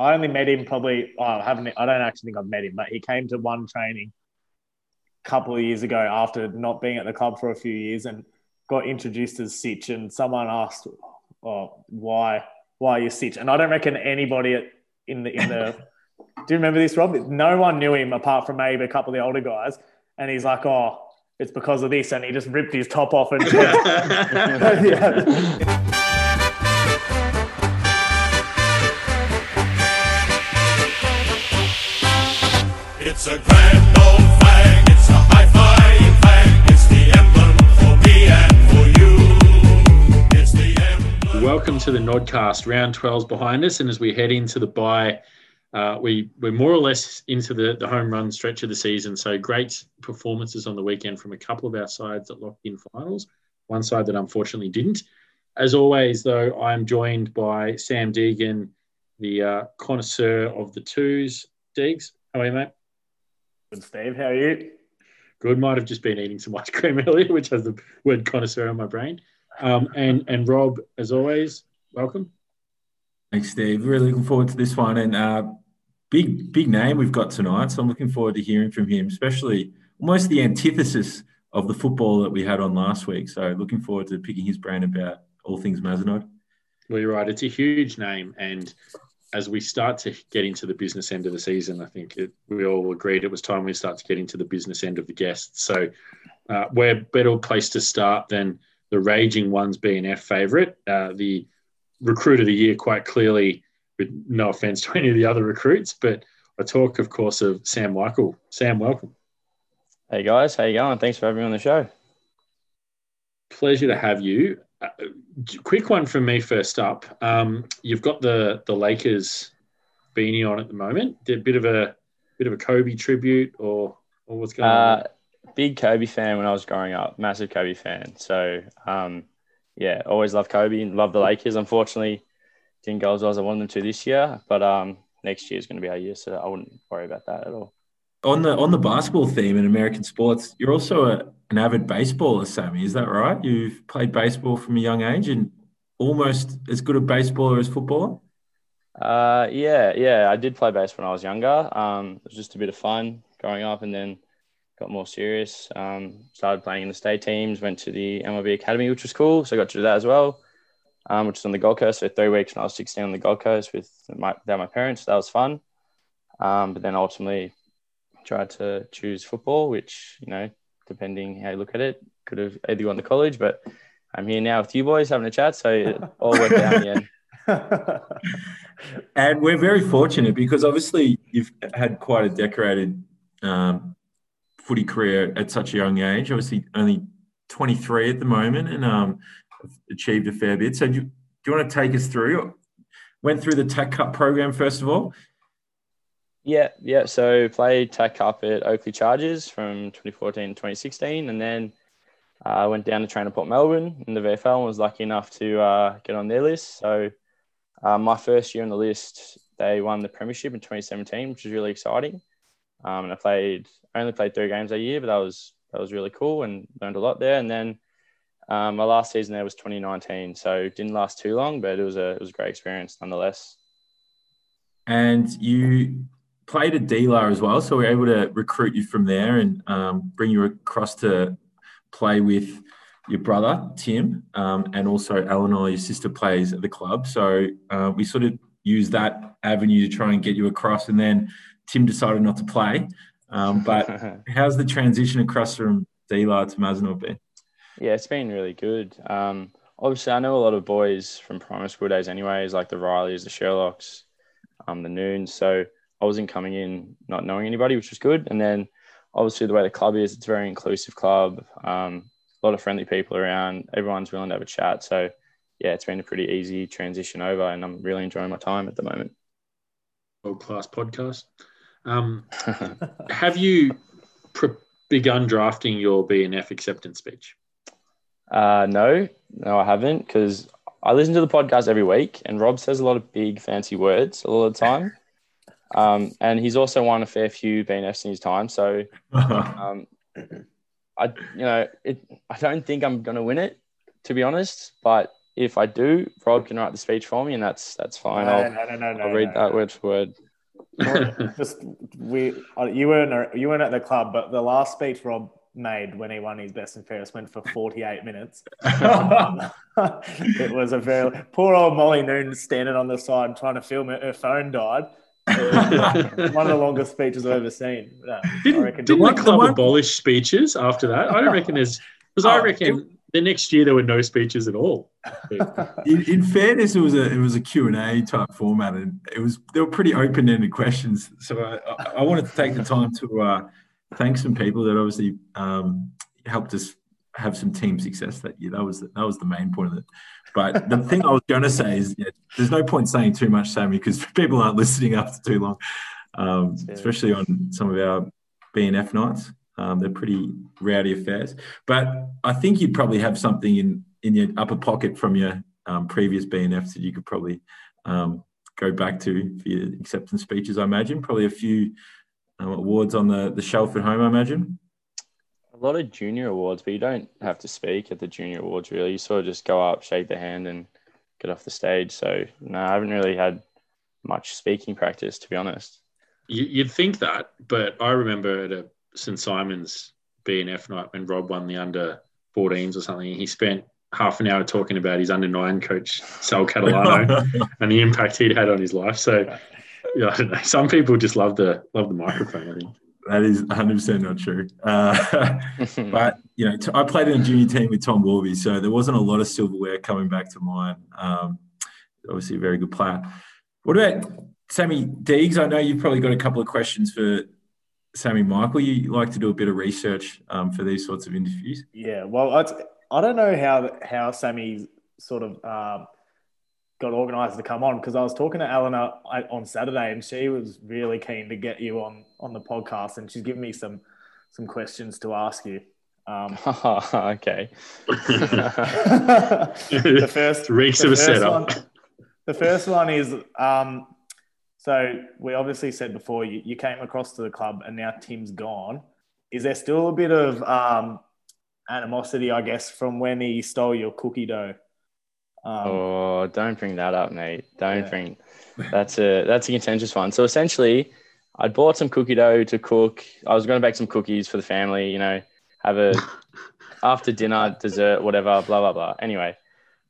I only met him probably. Oh, I haven't. I don't actually think I've met him, but he came to one training a couple of years ago after not being at the club for a few years and got introduced as Sitch. And someone asked, "Oh, why? Why are you Sitch?" And I don't reckon anybody in the in the. do you remember this, Rob? No one knew him apart from maybe a couple of the older guys. And he's like, "Oh, it's because of this," and he just ripped his top off and. yeah. It's a grand old. Welcome to the Nodcast. Round 12's behind us, and as we head into the bye, uh, we, we're more or less into the, the home run stretch of the season. So great performances on the weekend from a couple of our sides that locked in finals, one side that unfortunately didn't. As always, though, I'm joined by Sam Deegan, the uh, connoisseur of the twos. Deegs, how are you, mate? Good, Steve. How are you? Good. Might have just been eating some ice cream earlier, which has the word connoisseur on my brain. Um, and and Rob, as always, welcome. Thanks, Steve. Really looking forward to this one, and uh, big big name we've got tonight. So I'm looking forward to hearing from him, especially almost the antithesis of the football that we had on last week. So looking forward to picking his brain about all things Mazenod. Well, you're right. It's a huge name, and as we start to get into the business end of the season, I think it, we all agreed it was time we start to get into the business end of the guests. So, uh, we're better place to start than the raging ones BNF favourite, uh, the recruit of the year, quite clearly. With no offence to any of the other recruits, but I talk, of course, of Sam Michael. Sam, welcome. Hey guys, how you going? Thanks for having me on the show. Pleasure to have you. Uh, quick one from me first up. Um, you've got the the Lakers beanie on at the moment. A bit of a bit of a Kobe tribute, or or what's going uh, on? Big Kobe fan when I was growing up. Massive Kobe fan. So um, yeah, always loved Kobe and love the Lakers. Unfortunately, didn't go as well as I wanted them to this year, but um, next year is going to be our year, so I wouldn't worry about that at all. On the on the basketball theme in American sports, you're also a, an avid baseballer, Sammy. Is that right? You've played baseball from a young age and almost as good a baseballer as footballer. Uh, yeah, yeah. I did play bass when I was younger. Um, it was just a bit of fun growing up, and then got more serious. Um, started playing in the state teams. Went to the MLB academy, which was cool. So I got to do that as well. Um, which was on the Gold Coast for three weeks when I was 16 on the Gold Coast with my, my parents. That was fun. Um, but then ultimately tried to choose football, which, you know, depending how you look at it, could have either gone to college, but I'm here now with you boys having a chat. So it all worked out in the end. and we're very fortunate because obviously you've had quite a decorated um, footy career at such a young age. Obviously, only 23 at the moment and um, achieved a fair bit. So, do you, do you want to take us through? Went through the TAC Cup program first of all. Yeah, yeah. So played TAC Cup at Oakleigh Chargers from 2014 to 2016, and then I uh, went down to train at Port Melbourne in the VFL and was lucky enough to uh, get on their list. So uh, my first year on the list, they won the premiership in 2017, which was really exciting. Um, and I played only played three games a year, but that was that was really cool and learned a lot there. And then um, my last season there was 2019, so didn't last too long, but it was a it was a great experience nonetheless. And you played at DLAR as well, so we are able to recruit you from there and um, bring you across to play with your brother Tim, um, and also Eleanor, your sister, plays at the club. So uh, we sort of use that avenue to try and get you across, and then Tim decided not to play. Um, but how's the transition across from DLAR to Mazenod been? Yeah, it's been really good. Um, obviously, I know a lot of boys from primary school days, anyways, like the Rileys, the Sherlocks, um, the Noons. So I wasn't coming in not knowing anybody, which was good. And then obviously the way the club is, it's a very inclusive club. Um, a lot of friendly people around. Everyone's willing to have a chat. So yeah, it's been a pretty easy transition over, and I'm really enjoying my time at the moment. World class podcast. Um, have you pre- begun drafting your BNF acceptance speech? Uh, no, no, I haven't because I listen to the podcast every week, and Rob says a lot of big fancy words a lot of the time. Um, and he's also won a fair few BNFs in his time. So, um, I, you know, it, I don't think I'm going to win it, to be honest. But if I do, Rob can write the speech for me, and that's that's fine. No, I'll, no, no, no, no, I'll read no, that no. word for word. Just we, uh, you weren't you weren't at the club, but the last speech Rob made when he won his best and fairest went for 48 minutes. it was a very poor old Molly Noon standing on the side trying to film it. Her phone died. It was one of the longest speeches I've ever seen. No, I Didn't, reckon didn't the the club one- abolish speeches after that? I don't reckon there's because I Oh, reckon the next year there were no speeches at all. in, in fairness, it was a it was a Q and A type format, and it was they were pretty open ended questions. So I, I, I wanted to take the time to uh, thank some people that obviously um, helped us have some team success that year. That was that was the main point of it. But the thing I was going to say is, yeah, there's no point saying too much, Sammy, because people aren't listening after too long, um, especially on some of our BNF nights. Um, they're pretty rowdy affairs. But I think you'd probably have something in in your upper pocket from your um, previous BNFs that you could probably um, go back to for your acceptance speeches. I imagine probably a few um, awards on the the shelf at home. I imagine. A lot of junior awards, but you don't have to speak at the junior awards really. You sort of just go up, shake the hand, and get off the stage. So no, I haven't really had much speaking practice to be honest. You, you'd think that, but I remember at a St Simon's BNF night when Rob won the under 14s or something. He spent half an hour talking about his under nine coach Sal Catalano and the impact he'd had on his life. So yeah, I don't know. Some people just love the love the microphone. I think. That is 100 percent not true. Uh, but you know, t- I played in a junior team with Tom Warby, so there wasn't a lot of silverware coming back to mine. Um, obviously, a very good player. What about Sammy Deegs? I know you've probably got a couple of questions for Sammy Michael. You like to do a bit of research um, for these sorts of interviews. Yeah, well, I, I don't know how how Sammy sort of um, got organised to come on because I was talking to Eleanor on Saturday and she was really keen to get you on on the podcast and she's given me some some questions to ask you. Um, okay. the first Reeks of a first setup. one- the first one is um, so we obviously said before you, you came across to the club and now Tim's gone. Is there still a bit of um, animosity, I guess, from when he stole your cookie dough? Um, Oh, don't bring that up, mate. Don't Yeah. bring. That's a that's a contentious one. So essentially, I bought some cookie dough to cook. I was going to bake some cookies for the family. You know, have a after dinner dessert, whatever. Blah blah blah. Anyway,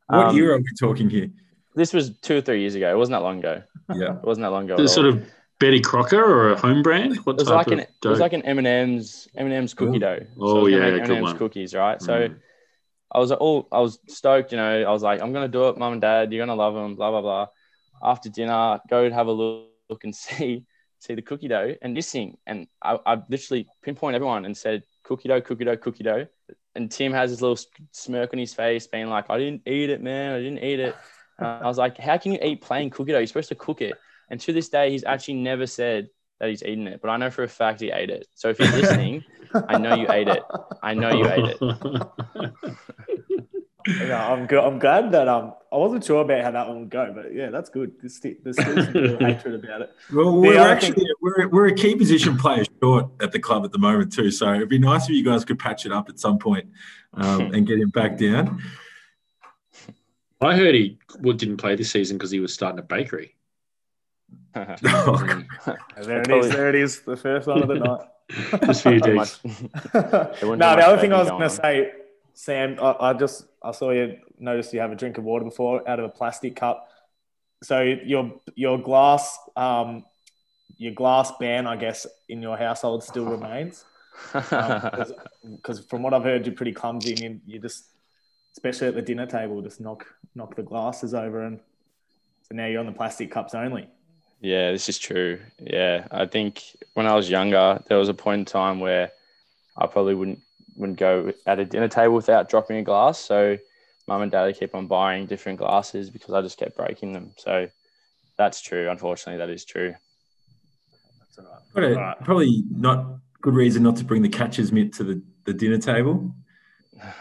What um, year are we talking here? This was two or three years ago. It wasn't that long ago. Yeah. It wasn't that long ago. The at sort of Betty Crocker or a home brand? What It was type like of an it was like an M and M's M and M's cookie Ooh. dough. Oh, I yeah, make good M&M's one. cookies, right? So Mm. I was all I was stoked, you know. I was like, I'm gonna do it, mum and dad. You're gonna love them. Blah blah blah. After dinner, go have a look, and see see the cookie dough and missing. And I, I literally pinpoint everyone and said cookie dough, cookie dough, cookie dough. And Tim has this little smirk on his face, being like, I didn't eat it, man. I didn't eat it. Uh, I was like, how can you eat plain cookie dough? You're supposed to cook it. And to this day, he's actually never said that he's eaten it, but I know for a fact he ate it. So if you're listening, I know you ate it. I know you ate it. no, I'm good. I'm glad that um I wasn't sure about how that one would go, but yeah, that's good. There's, sti- there's still some real hatred about it. Well, The we're other actually thing- we're, we're a key position player short at the club at the moment too. So it'd be nice if you guys could patch it up at some point um, and get him back down. I heard he didn't play this season because he was starting a bakery. Oh, There it Probably- is. There it is. The first one of the night. Just for you, Pretty Deegs. much. no, the be other thing I was going to say, Sam, I, I just I saw you noticed you have a drink of water before out of a plastic cup. So your your glass um your glass ban, I guess, in your household still remains. Because from what I've heard, you're pretty clumsy, and you, you just, especially at the dinner table, just knock knock the glasses over, and so now you're on the plastic cups only. Yeah, this is true. Yeah, I think when I was younger, there was a point in time where I probably wouldn't wouldn't go at a dinner table without dropping a glass. So mum and dad would keep on buying different glasses because I just kept breaking them. So that's true. Unfortunately, that is true. That's all right. A- All right. probably not good reason not to bring the catcher's mitt to the, the dinner table.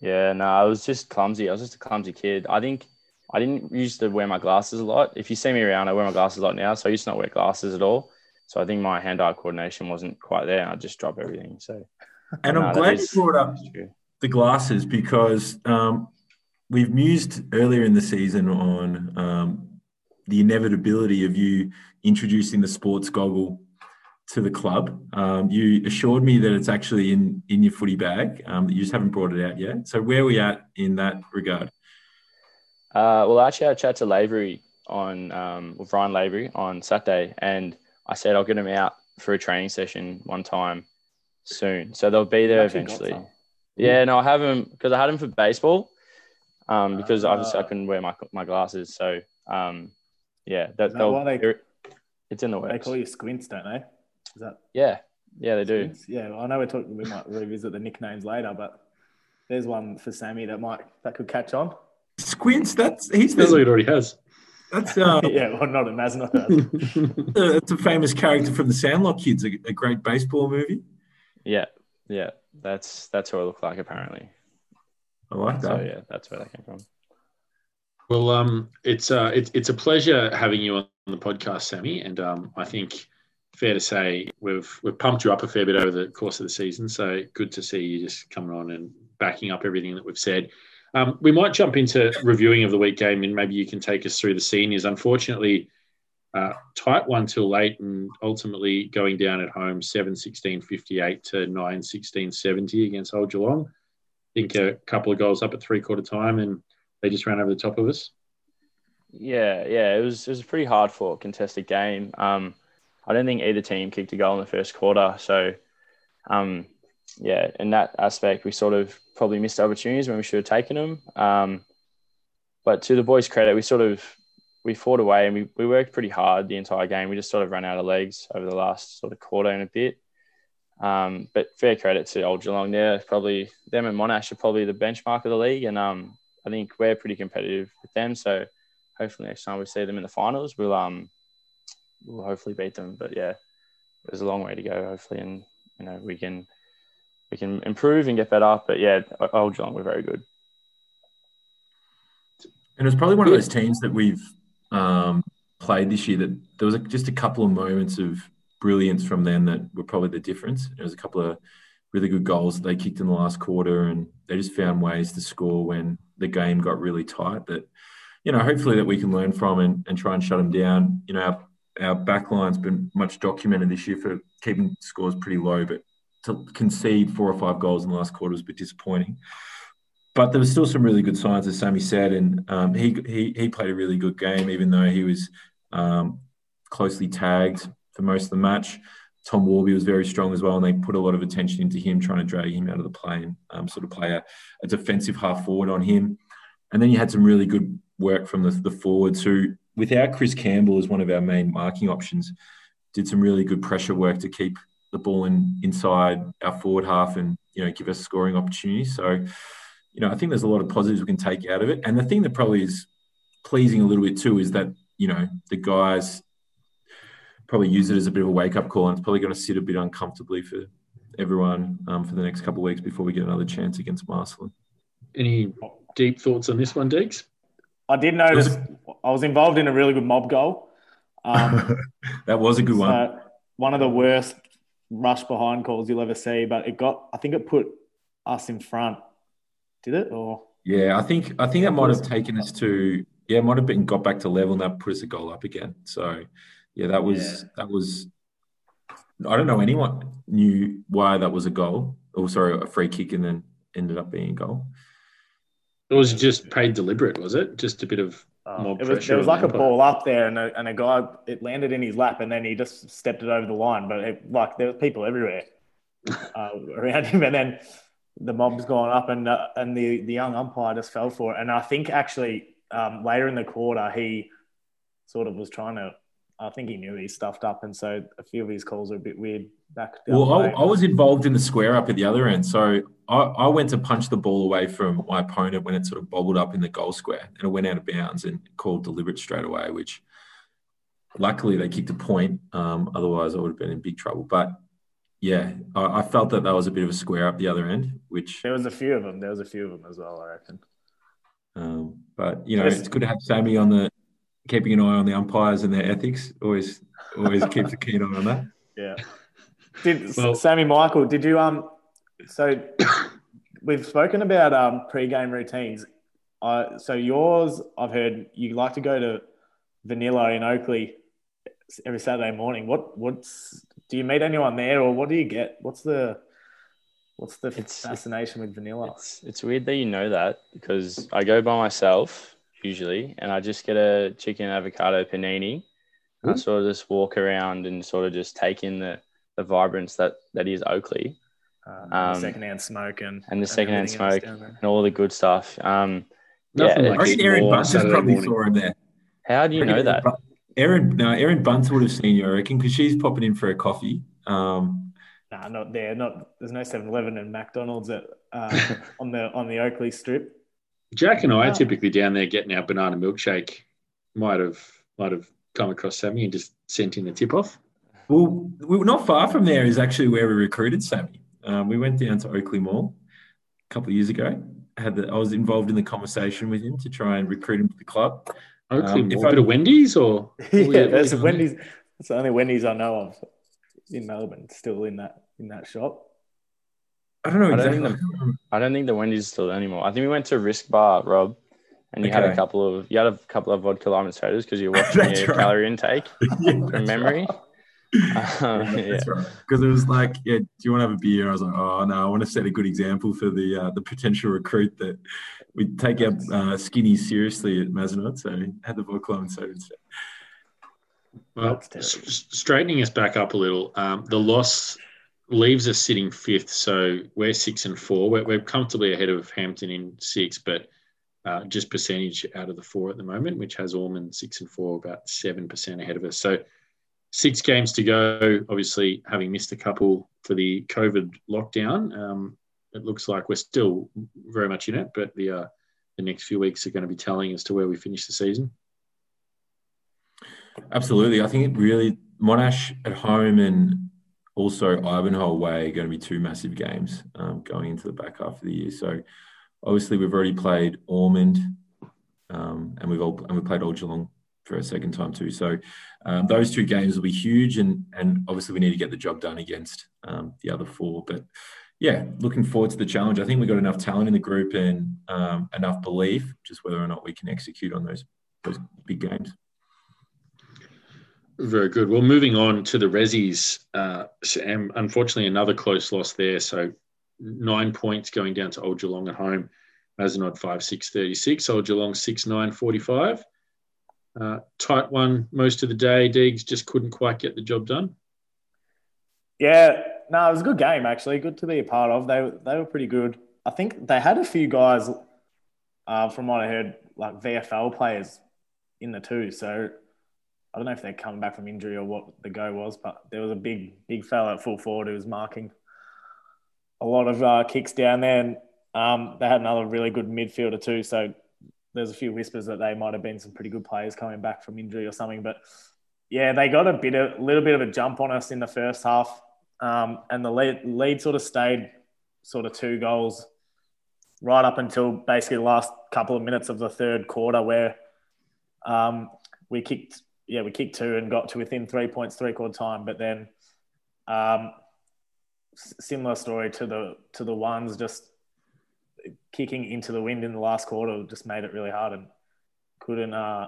yeah, no, I was just clumsy. I was just a clumsy kid. I think I didn't used to wear my glasses a lot. If you see me around, I wear my glasses a lot now. So I used to not wear glasses at all. So I think my hand-eye coordination wasn't quite there. I just drop everything. So And I'm glad is- you brought up the glasses because um, we've mused earlier in the season on um, the inevitability of you introducing the sports goggle to the club. Um, you assured me that it's actually in in your footy bag. Um, that you just haven't brought it out yet. So where are we at in that regard? Uh, well, actually, I chat to Lavery on um, with Ryan Lavery on Saturday, and I said I'll get him out for a training session one time soon. So they'll be there eventually. Yeah, no, I have him because I had him for baseball. Um, because uh, obviously I couldn't wear my my glasses, so um, yeah, that, that why they, it's in the works. They call you Squints, don't they? Is that yeah, yeah, they do. Yeah, well, I know we're talking. We might revisit the nicknames later, but there's one for Sammy that might that could catch on. Squints, that's he's That's what it already has. That's uh, yeah, well, not a Maz, not that. uh, it's a famous character from the Sandlot Kids, a, a great baseball movie. Yeah, yeah, that's that's what I look like apparently. I like that. So yeah, that's where that came from. Well, um, it's uh, it's it's a pleasure having you on the podcast, Sammy, and um, I think fair to say we've we've pumped you up a fair bit over the course of the season. So good to see you just coming on and backing up everything that we've said. Um, we might jump into reviewing of the week game, and maybe you can take us through the seniors. Unfortunately, uh, tight one till late, and ultimately going down at home 7 16 58 to 9 16 70 against Old Geelong. I think a couple of goals up at three quarter time, and they just ran over the top of us. Yeah, yeah, it was it was a pretty hard fought contested game. Um, I don't think either team kicked a goal in the first quarter, so um, yeah, in that aspect, we sort of probably missed opportunities when we should have taken them. Um, but to the boys' credit, we sort of we fought away and we, we worked pretty hard the entire game. We just sort of ran out of legs over the last sort of quarter and a bit. Um, but fair credit to Old Geelong there. Probably them and Monash are probably the benchmark of the league, and um, I think we're pretty competitive with them. So hopefully next time we see them in the finals, we'll um, we'll hopefully beat them. But yeah, there's a long way to go. Hopefully, and you know we can we can improve and get better. But yeah, Old Geelong were very good. And it's probably one of those teams that we've um, played this year that there was a, just a couple of moments of brilliance from them that were probably the difference. There was a couple of really good goals that they kicked in the last quarter, and they just found ways to score when the game got really tight. That you know, hopefully that we can learn from and, and try and shut them down. You know, our, our backline's been much documented this year for keeping scores pretty low, but to concede four or five goals in the last quarter was a bit disappointing. But there was still some really good signs, as Sammy said, and um, he, he he played a really good game, even though he was um, closely tagged for most of the match. Tom Warby was very strong as well, and they put a lot of attention into him, trying to drag him out of the play and um, sort of play a, a, defensive half forward on him. And then you had some really good work from the, the forwards who, without Chris Campbell as one of our main marking options, did some really good pressure work to keep the ball in inside our forward half and you know give us scoring opportunities. So, you know, I think there's a lot of positives we can take out of it. And the thing that probably is pleasing a little bit too is that you know the guys probably use it as a bit of a wake up call, and it's probably going to sit a bit uncomfortably for everyone um, for the next couple of weeks before we get another chance against Marcellin. Any deep thoughts on this one, Deegs? I did notice I was involved in a really good mob goal. Um, that was a good one. Uh, one of the worst rush behind calls you'll ever see, but it got. I think it put us in front. Did it or? Yeah, I think I think that might have taken us to. Yeah, it might have been got back to level, and that put us a goal up again. So, yeah, that was yeah. that was. I don't know anyone knew why that was a goal. Oh, sorry, a free kick, and then ended up being a goal. It was just paid deliberate, was it? Just a bit of mob it was. There was like a ball up there, and a, and a guy it landed in his lap, and then he just stepped it over the line. But it, like there were people everywhere uh, around him, and then the mob's gone up, and uh, and the the young umpire just fell for it. And I think actually um, later in the quarter, he sort of was trying to. I think he knew he stuffed up, and so a few of his calls are a bit weird. Back well, I, I, was involved in the square up at the other end, so I, I, went to punch the ball away from my opponent when it sort of bobbled up in the goal square and it went out of bounds and called deliberate straight away, which luckily they kicked a point. Um, otherwise, I would have been in big trouble. But yeah, I, I, felt that that was a bit of a square up the other end, which there was a few of them. There was a few of them as well, I reckon. Um, but you know, it's good to have Sammy on the keeping an eye on the umpires and their ethics. Always, always keeps a keen eye on that. Yeah. Did well, Sammy Michael? Did you um so we've spoken about um, pre-game routines. Uh, so yours, I've heard you like to go to Vanilla in Oakleigh every Saturday morning. What what's do you meet anyone there, or what do you get? What's the what's the It's- fascination with Vanilla? It's, it's weird that you know that because I go by myself usually and I just get a chicken avocado panini. And I Hmm. sort of just walk around and sort of just take in the, the vibrance that, that is Oakleigh Um, Um, the secondhand smoke and and the secondhand everything else smoke and all the good stuff. Um, Nothing yeah, like I it's- reckon Erin Bunce Saturday probably morning. saw him there. how do you know that? Erin, no, Erin Bunce would have seen you, I reckon, because she's popping in for a coffee. Um, Nah, not there. Not there's no 7-Eleven and McDonald's at uh, on the on the Oakleigh Strip. Jack and I Oh. are typically down there getting our banana milkshake. Might have might have come across Sammy and just sent in the tip off. well, we were not far from there. Is actually where we recruited Sammy. Um, we went down to Oakleigh Mall a couple of years ago. Had the, I was involved in the conversation with him to try and recruit him to the club. Oakleigh, Um, if Mall. I- bit of Wendy's or yeah, what there's was it? Wendy's. It's the only Wendy's I know of in Melbourne. Still in that in that shop. I don't know I don't exactly. think I don't think the Wendy's is still there anymore. I think we went to Risk Bar, Rob, and you had a couple of you had a couple of vodka lime sodas because you're watching your right. calorie intake Yeah, from memory. right. Um, yeah. That's right. Because it was like, yeah, do you want to have a beer? I was like, oh no, I want to set a good example for the uh, the potential recruit that we take our uh, skinnies seriously at Mazenod. So I had the vodka and soda instead. Well, straightening us back up a little, um, the loss leaves us sitting fifth. So we're six and four. We're, we're comfortably ahead of Hampton in six, but uh, just percentage out of the four at the moment, which has Ormond six and four, about 7% ahead of us. So six games to go. Obviously, having missed a couple for the COVID lockdown, um, it looks like we're still very much in it, but the, uh, the next few weeks are going to be telling as to where we finish the season. Absolutely. I think it really Monash at home and also Ivanhoe are going to be two massive games um, going into the back half of the year. So obviously we've already played Ormond um, and we've all and we played Old Geelong for a second time too. So um, those two games will be huge and and obviously we need to get the job done against um, the other four. But yeah, looking forward to the challenge. I think we've got enough talent in the group and um, enough belief, just whether or not we can execute on those those big games. Very good. Well, moving on to the Rezzies, uh, Sam, unfortunately, another close loss there. So nine points going down to Old Geelong at home. Mazenod 5 6 36. Old Geelong 6 9 45. Uh, tight one most of the day. Deegs just couldn't quite get the job done. Yeah, no, it was a good game actually. Good to be a part of. They they were pretty good. I think they had a few guys, uh, from what I heard, like VFL players in the two. So I don't know if they're coming back from injury or what the go was, but there was a big big fella at full forward who was marking a lot of uh, kicks down there, and um, they had another really good midfielder too. So there's a few whispers that they might have been some pretty good players coming back from injury or something, but yeah, they got a bit of, little bit of a jump on us in the first half, um, and the lead, lead sort of stayed sort of two goals right up until basically the last couple of minutes of the third quarter, where um, we kicked, yeah, we kicked two and got to within three points three quarter time, but then um, similar story to the to the ones just kicking into the wind in the last quarter just made it really hard and couldn't uh,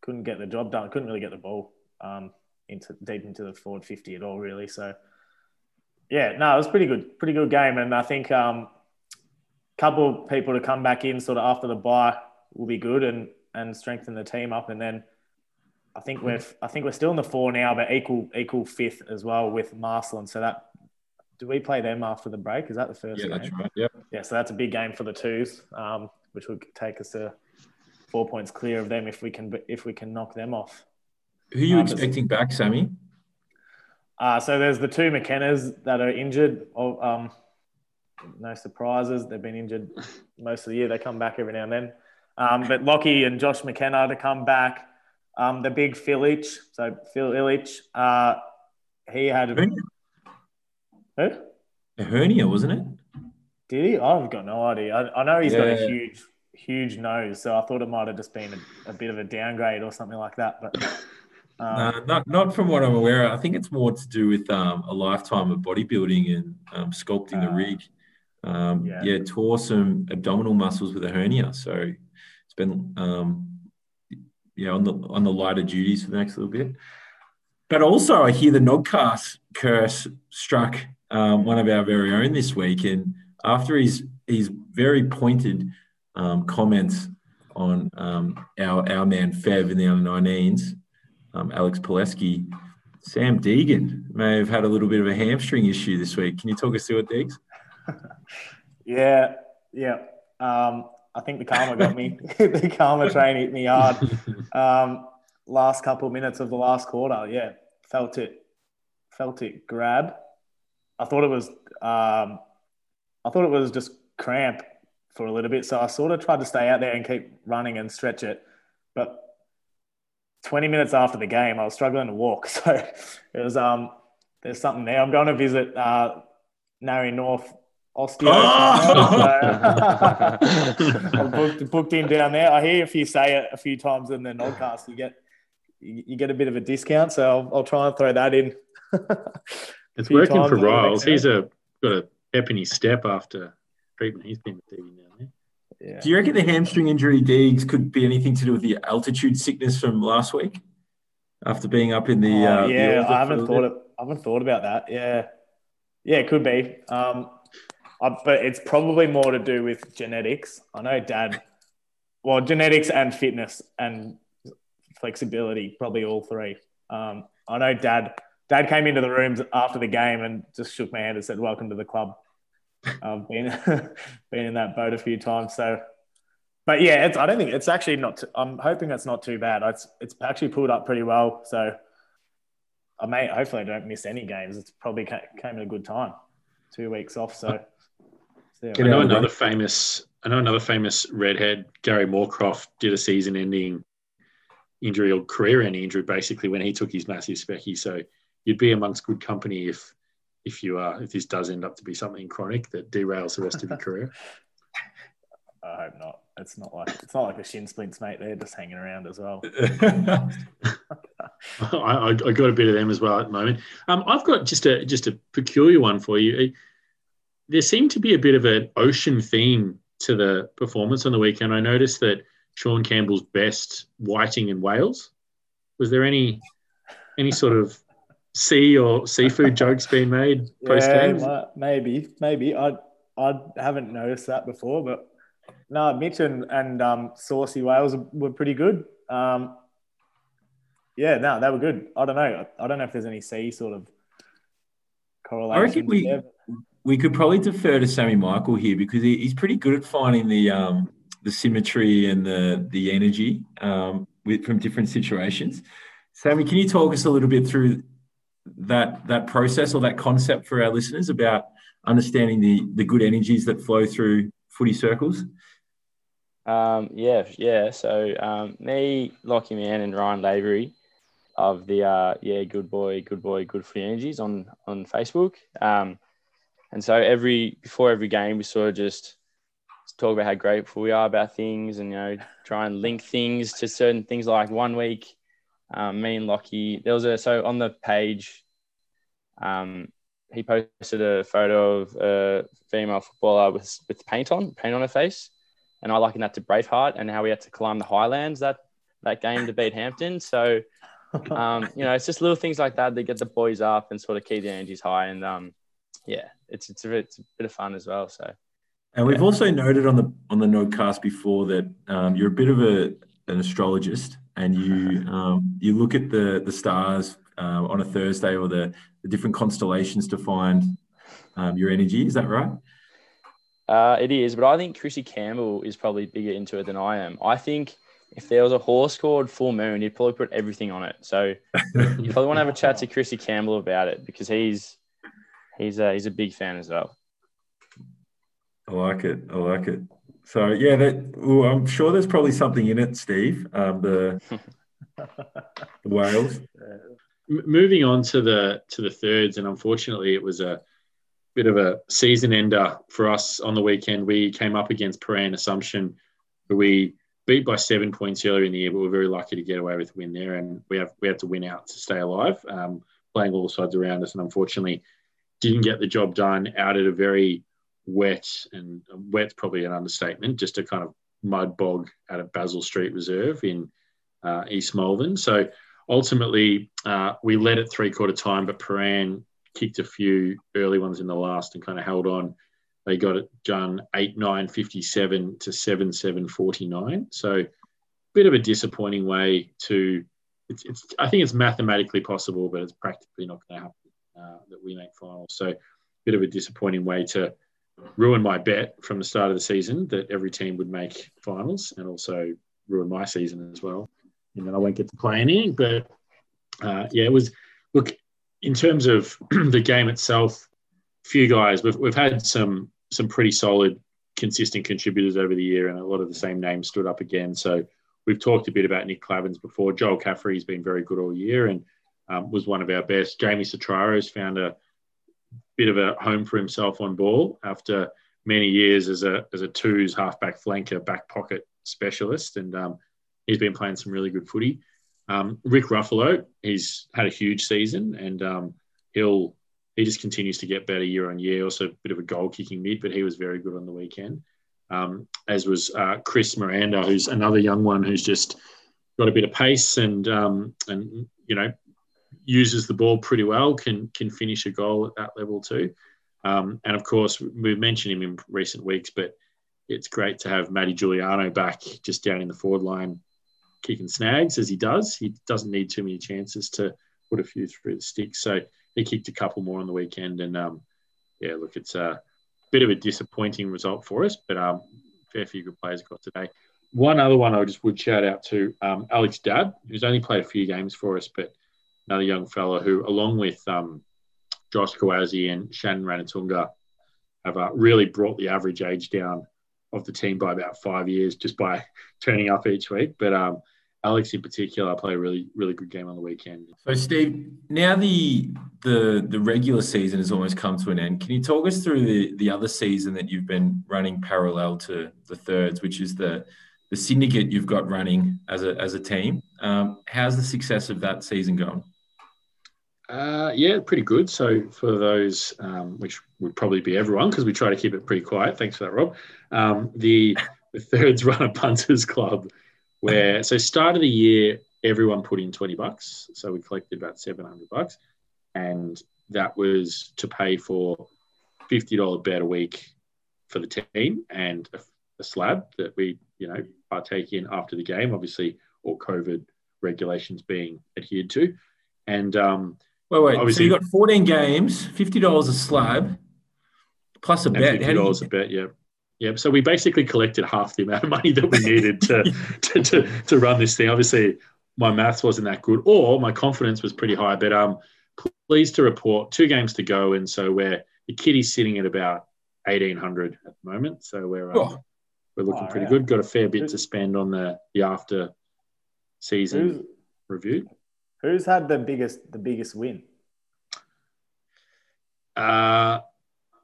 couldn't get the job done. Couldn't really get the ball um, into deep into the forward fifty at all, really. So yeah, no, it was pretty good, pretty good game, and I think um, a couple of people to come back in sort of after the bye will be good and and strengthen the team up, and then. I think we're I think we're still in the four now, but equal equal fifth as well with Marcellin. So that do we play them after the break? Is that the first Yeah, game? that's right. Yeah. Yeah, so that's a big game for the twos, um, which would take us to four points clear of them if we can if we can knock them off. Who are you Um, expecting back, Sammy? Uh, so there's the two McKennas that are injured. Oh, um, no surprises, they've been injured most of the year. They come back every now and then. Um, but Lockie and Josh McKenna to come back. Um, the big Phil Illich, so Phil Illich, uh, he had a Hernia. who? A hernia, wasn't it? Did he? I've got no idea. I, I know he's got a huge, huge nose, so I thought it might have just been a, a bit of a downgrade or something like that. But um, Uh, not, not from what I'm aware of. I think it's more to do with um, a lifetime of bodybuilding and um, sculpting the Ah. rig. Um, Yeah. yeah. tore some abdominal muscles with a hernia. So, it's been um, you know on the on the lighter duties for the next little bit. But also, I hear the Nodcast curse struck um, one of our very own this week, and after his his very pointed um, comments on um, our our man Fev in the under 19s, um, Alex Pileski, Sam Deegan may have had a little bit of a hamstring issue this week. Can you talk us through it, Deegs? yeah, yeah. Um, I think the karma got me. the karma train hit me hard. Um, last couple of minutes of the last quarter, yeah, felt it, felt it grab. I thought it was, um, I thought it was just cramp for a little bit, so I sort of tried to stay out there and keep running and stretch it. But 20 minutes after the game, I was struggling to walk, so it was um, there's something there. I'm going to visit uh, Narry North Osteo. Oh! I'm booked, booked in down there. I hear if you say it a few times in the podcast, you get you get a bit of a discount. So I'll, I'll try and throw that in. it's working for Riles. He's a got a pep in his step after treatment. He's been with down there. Yeah. Do you reckon the hamstring injury, Deegs, could be anything to do with the altitude sickness from last week after being up in the? Oh, uh, yeah, the I haven't thought. Of, I haven't thought about that. Yeah, yeah, it could be. Um, uh, but it's probably more to do with genetics. I know dad, well, genetics and fitness and flexibility, probably all three. Um, I know dad, dad came into the rooms after the game and just shook my hand and said, welcome to the club. I've been, been in that boat a few times. So, but yeah, I don't think it's actually not, too, I'm hoping it's not too bad. It's, it's actually pulled up pretty well. So I may, hopefully I don't miss any games. It's probably came at a good time. Two weeks off. So, I know another famous. I know another famous redhead, Gary Moorcroft, did a season-ending injury or career-ending injury basically when he took his massive specky. So you'd be amongst good company if if you are if this does end up to be something chronic that derails the rest of your career. I hope not. It's not like it's not like a shin splints, mate. They're just hanging around as well. I, I, got a bit of them as well at the moment. Um, I've got just a just a peculiar one for you there seemed to be a bit of an ocean theme to the performance on the weekend. I noticed that Sean Campbell's best whiting in Wales. Was there any any sort of sea or seafood jokes being made post game? Yeah, maybe, maybe. I I haven't noticed that before, but no, Mitch and, and um, Saucy Wales were pretty good. Um, yeah, no, they were good. I don't know. I don't know if there's any sea sort of correlation. I reckon we, there we could probably defer to Sammy Michael here because he, he's pretty good at finding the um, the symmetry and the the energy um, with, from different situations. Sammy, can you talk us a little bit through that that process or that concept for our listeners about understanding the the good energies that flow through footy circles? Um, yeah, yeah. So um, me, Lockie Man, and Ryan Lavery of the uh, yeah, good boy, good boy, good footy energies on on Facebook. Um, and so every before every game, we sort of just talk about how grateful we are about things, and you know, try and link things to certain things. Like one week, um, me and Lockie, there was a so on the page, um, he posted a photo of a female footballer with with paint on, paint on her face, and I likened that to Braveheart and how we had to climb the Highlands that that game to beat Hampton. So, um, you know, it's just little things like that that get the boys up and sort of keep the energies high. And um, yeah, it's it's a, it's a bit of fun as well. So, and we've yeah. also noted on the on the Nodcast before that um, you're a bit of a an astrologist, and you um, you look at the the stars uh, on a Thursday or the, the different constellations to find um, your energy. Is that right? Uh, it is, but I think Chrissy Campbell is probably bigger into it than I am. I think if there was a horse called Full Moon, he'd probably put everything on it. So you probably want to have a chat to Chrissy Campbell about it because he's he's a, he's a big fan as well. I like it. I like it. So yeah, that well, I'm sure there's probably something in it, Steve. Um, the, the whales. Moving on to the to the thirds, and unfortunately, it was a bit of a season ender for us on the weekend. We came up against Prahran Assumption, who we beat by seven points earlier in the year, but we're very lucky to get away with a win there, and we have we have to win out to stay alive. Um, playing all sides around us, and unfortunately, didn't get the job done out at a very wet and wet's probably an understatement, just a kind of mud bog at a Basil Street Reserve in uh, East Malvern. So ultimately, uh, we led at three quarter time, but Prahran kicked a few early ones in the last and kind of held on. They got it done 8 9 57 to 7 7 49. So, bit of a disappointing way to. It's, it's, I think it's mathematically possible, but it's practically not going to happen uh, that we make finals. So, bit of a disappointing way to ruin my bet from the start of the season that every team would make finals and also ruin my season as well. And then I won't get to play any, but uh, yeah, it was, look, in terms of the game itself, few guys, we've, we've had some, some pretty solid, consistent contributors over the year and a lot of the same names stood up again. So we've talked a bit about Nick Clavins before. Joel Caffrey's been very good all year and um, was one of our best. Jamie Sotraro's found a, bit of a home for himself on ball after many years as a as a twos halfback flanker back pocket specialist, and um, he's been playing some really good footy. Um, Rick Ruffalo, he's had a huge season, and um, he'll he just continues to get better year on year. Also, a bit of a goal kicking mid, but he was very good on the weekend. Um, as was uh, Chris Miranda, who's another young one who's just got a bit of pace and um, and you know uses the ball pretty well, can can finish a goal at that level too. Um, and of course, we've mentioned him in recent weeks, but it's great to have Matty Giuliano back just down in the forward line, kicking snags as he does. He doesn't need too many chances to put a few through the sticks. So he kicked a couple more on the weekend, and um, yeah, look, it's a bit of a disappointing result for us, but um, fair few good players got today. One other one I just would shout out to um, Alex Dabb, who's only played a few games for us, but another young fella who, along with um, Josh Kawazi and Shannon Ranatunga, have uh, really brought the average age down of the team by about five years just by turning up each week. But um, Alex in particular played a really really good game on the weekend. So Steve, now the the the regular season has almost come to an end. Can you talk us through the the other season that you've been running parallel to the thirds, which is the the syndicate you've got running as a as a team? Um, how's the success of that season going? Uh, yeah, pretty good. So for those, um, which would probably be everyone, because we try to keep it pretty quiet. Thanks for that, Rob. Um, the, the Thirds Runner Punters Club, where so start of the year everyone put in twenty bucks, so we collected about seven hundred bucks, and that was to pay for fifty dollar bet a week for the team and a, a slab that we you know partake in after the game. Obviously, all COVID regulations being adhered to, and um, Wait, wait. Obviously, so you got 14 games, $50 a slab, plus a bet. $50 a bet, yeah. Yeah, so we basically collected half the amount of money that we needed to, to, to, to, run this thing. Obviously, my maths wasn't that good, or my confidence was pretty high. But um, pleased to report two games to go, and so we're the kitty's sitting at about eighteen hundred at the moment. So we're um, oh. we're looking oh, pretty yeah. good. Got a fair bit to spend on the the after season who's, review. Who's had the biggest the biggest win? Uh,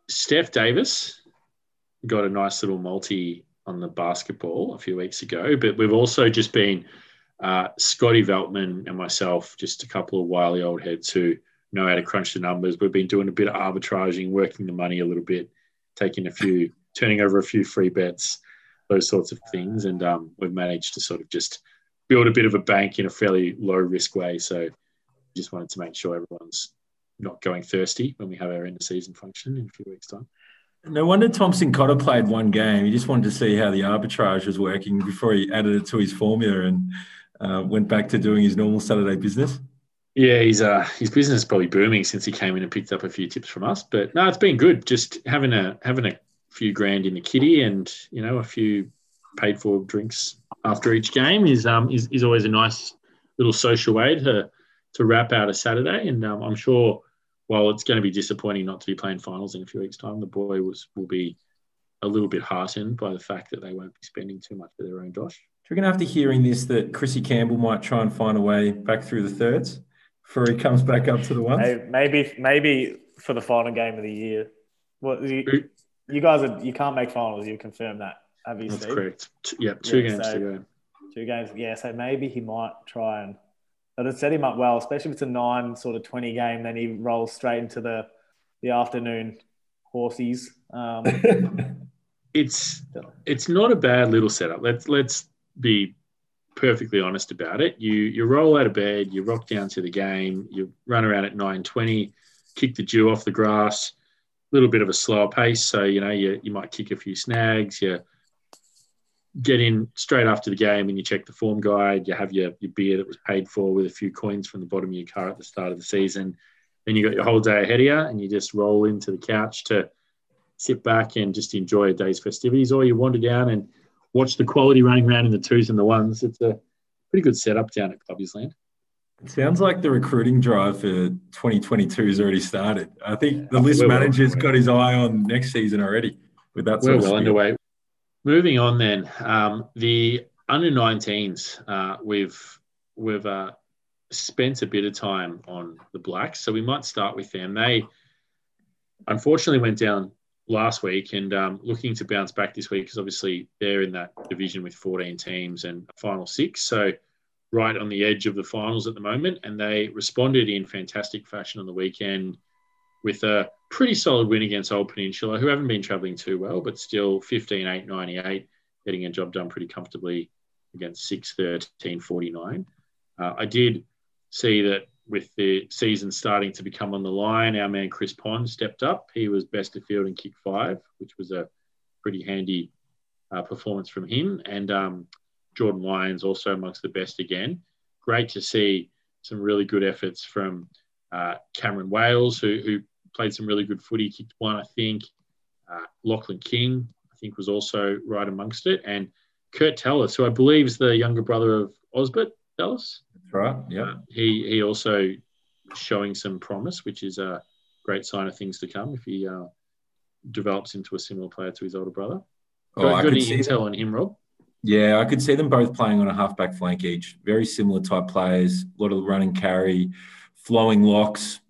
Steph Davis got a nice little multi on the basketball a few weeks ago, but we've also just been uh, Scotty Veltman and myself, just a couple of wily old heads who know how to crunch the numbers. We've been doing a bit of arbitraging, working the money a little bit, taking a few, turning over a few free bets, those sorts of things, and um, we've managed to sort of just build a bit of a bank in a fairly low risk way. So just wanted to make sure everyone's not going thirsty when we have our end of season function in a few weeks' time. No wonder Thompson Cotter played one game. He just wanted to see how the arbitrage was working before he added it to his formula and uh, went back to doing his normal Saturday business. Yeah, he's uh, his business is probably booming since he came in and picked up a few tips from us. But no, it's been good. Just having a having a few grand in the kitty and you know a few paid for drinks after each game is um is, is always a nice little social way to to wrap out a Saturday. And um, I'm sure while it's going to be disappointing not to be playing finals in a few weeks' time, the boy was will be a little bit heartened by the fact that they won't be spending too much of their own dosh. Do you reckon after hearing this that Chrissy Campbell might try and find a way back through the thirds before he comes back up to the ones? Maybe maybe for the final game of the year. What you, you guys are you can't make finals. You confirm that. You That's correct. Yeah, two yeah, games so, to go. Two games. Yeah, so maybe he might try and but it set him up well, especially if it's a nine sort of twenty game. Then he rolls straight into the the afternoon horsies. Um, it's it's not a bad little setup. Let's let's be perfectly honest about it. You you roll out of bed, you rock down to the game, you run around at nine twenty, kick the dew off the grass, a little bit of a slower pace. So you know you you might kick a few snags. You get in straight after the game and you check the form guide. You have your your beer that was paid for with a few coins from the bottom of your car at the start of the season. Then you got your whole day ahead of you, and you just roll into the couch to sit back and just enjoy a day's festivities, or you wander down and watch the quality running around in the twos and the ones. It's a pretty good setup down at Clubby's Land. It sounds like the recruiting drive for 2022 has already started. I think the list manager's got his eye on next season already with that sort We're well underway. Moving on then, um, the under 19s, uh, we've we've uh, spent a bit of time on the Blacks, so we might start with them. They unfortunately went down last week and um, looking to bounce back this week because obviously they're in that division with 14 teams and a final six. So right on the edge of the finals at the moment. And they responded in fantastic fashion on the weekend with a pretty solid win against Old Peninsula, who haven't been travelling too well, but still 15 8 98, getting a job done pretty comfortably against 6 13 49. Uh, I did see that with the season starting to become on the line, our man Chris Pond stepped up. He was best of field in kick five, which was a pretty handy uh, performance from him. And um, Jordan Lyons also amongst the best again. Great to see some really good efforts from uh, Cameron Wales, who, who, played some really good footy, kicked one, I think. Uh, Lachlan King, I think, was also right amongst it. And Kurt Tellis, who I believe is the younger brother of Osbert Tellis That's right. Yeah. Uh, he he also showing some promise, which is a great sign of things to come if he uh, develops into a similar player to his older brother. Oh, got, I got any intel them. on him, Rob? Yeah, I could see them both playing on a halfback flank each. Very similar type players. A lot of running carry, flowing locks,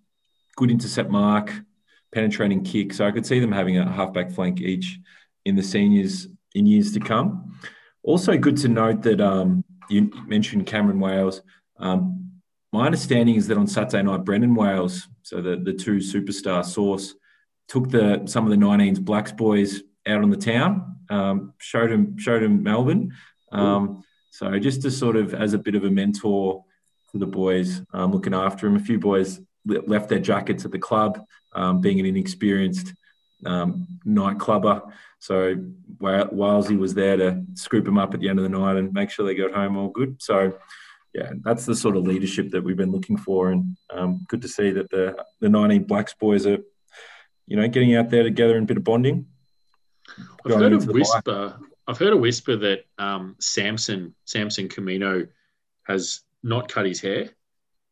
good intercept mark, penetrating kick. So I could see them having a halfback flank each in the seniors in years to come. Also, good to note that um, you mentioned Cameron Wales. Um, my understanding is that on Saturday night, Brendan Wales, so the, the two superstar source, took the some of the 19s Blacks boys out on the town, um, showed him showed him Melbourne. Um, so just to sort of as a bit of a mentor to the boys, um, looking after him. A few boys left their jackets at the club, um, being an inexperienced um, night clubber. So Walesy was there to scoop them up at the end of the night and make sure they got home all good. So yeah, that's the sort of leadership that we've been looking for, and um, good to see that the the 19 Blacks boys are, you know, getting out there together and a bit of bonding. I've heard a whisper. I've heard a whisper that um, Samson Samson Camino has not cut his hair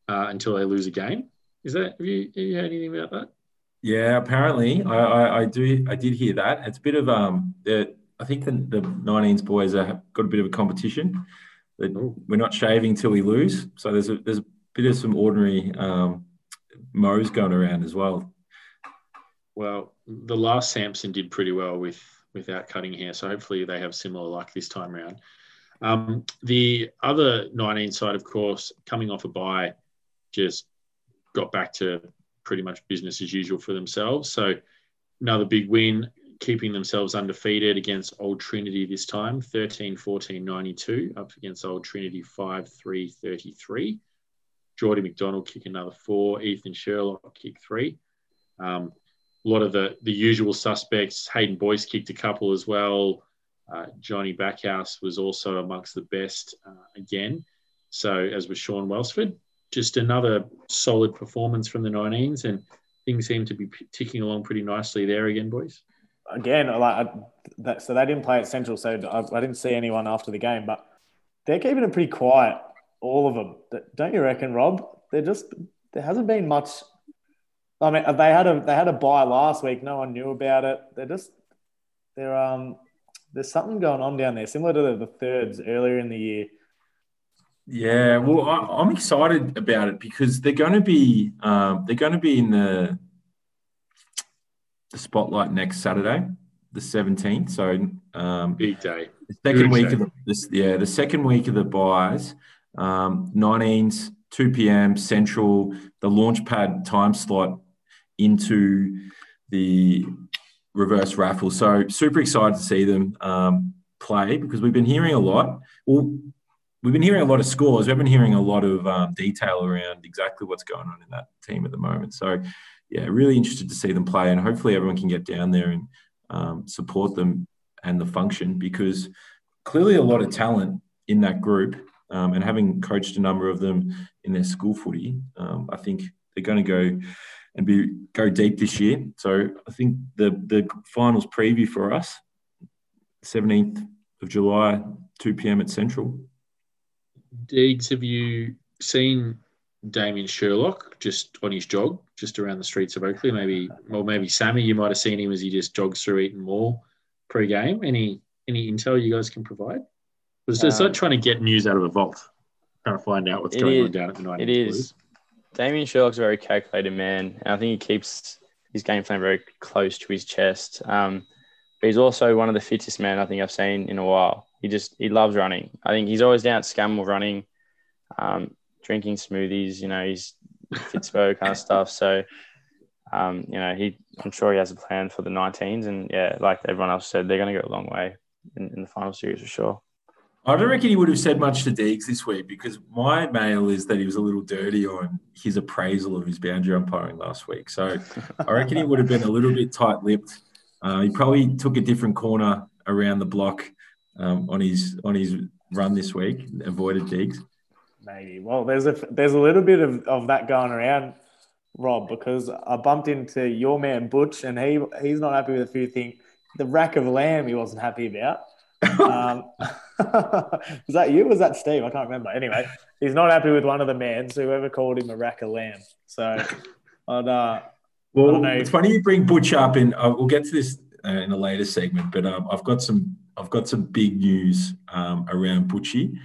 uh, until they lose a game. Is that have you, have you heard anything about that? Yeah, apparently I, I, I, do I did hear that. It's a bit of um the I think the, the 19s boys have got a bit of a competition we're not shaving till we lose. So there's a there's a bit of some ordinary um, mows going around as well. Well, the last Samson did pretty well with without cutting hair, so hopefully they have similar luck this time around. Um, the other 19 side, of course, coming off a bye, just got back to pretty much business as usual for themselves. So another big win keeping themselves undefeated against Old Trinity this time, 13 14 92, up against Old Trinity 5 3 33. Geordie McDonald kick another four, Ethan Sherlock kick three. Um, a lot of the, the usual suspects. Hayden Boyce kicked a couple as well. Uh, Johnny Backhouse was also amongst the best uh, again. So, as was Sean Welsford, just another solid performance from the 19s, and things seem to be ticking along pretty nicely there again, boys again, like that, so they didn't play at Central, so I, I, didn't see anyone after the game, but they're keeping it pretty quiet, all of them. Don't you reckon, Rob? They're just there hasn't been much. I mean, they had a they had a buy last week. No one knew about it. They're just they're um there's something going on down there, similar to the, the thirds earlier in the year. Yeah, well, I, am excited about it because they're going to be um, they're going to be in the the spotlight next Saturday, the 17th. So um, big day. The second week day. of the, this, yeah, the second week of the buys, um, 19s, 2 p.m. Central, the launch pad time slot into the reverse raffle. So super excited to see them um, play because we've been hearing a lot. Well, we've been hearing a lot of scores. We've been hearing a lot of um, detail around exactly what's going on in that team at the moment. So yeah, really interested to see them play, and hopefully everyone can get down there and um, support them and the function because clearly a lot of talent in that group. Um, and having coached a number of them in their school footy, um, I think they're going to go and be go deep this year. So I think the the finals preview for us, 17th of July, 2 p.m. at Central. Deegs, have you seen Damien Sherlock just on his jog, just around the streets of Oakleigh? Maybe, well, maybe Sammy, you might have seen him as he just jogs through Eaton Mall pre-game. Any any intel you guys can provide? It's um, like trying to get news out of a vault, trying to find out what's going is, on down at the night. It is. Damien Sherlock's a very calculated man, and I think he keeps his game plan very close to his chest. Um, but he's also one of the fittest men I think I've seen in a while. He just he loves running. I think he's always down at Scammell running, um, drinking smoothies. You know, he's Fitzbo kind of stuff. So, um, you know, he I'm sure he has a plan for the 19s, and yeah, like everyone else said, they're going to go a long way in, in the final series for sure. I don't reckon he would have said much to Deegs this week because my mail is that he was a little dirty on his appraisal of his boundary umpiring last week. So I reckon he would have been a little bit tight lipped. Uh, he probably took a different corner around the block um, on his on his run this week, avoided Deegs. Maybe. Well, there's a there's a little bit of, of that going around, Rob, because I bumped into your man Butch, and he he's not happy with a few things. The rack of lamb he wasn't happy about um, was that you? Was that Steve? I can't remember. Anyway, he's not happy with one of the men mans. Whoever called him a rack of lamb. So, I'd, uh, well, it's funny you bring Butch up, and uh, we'll get to this uh, in a later segment. But um, I've got some, I've got some big news um, around Butchie,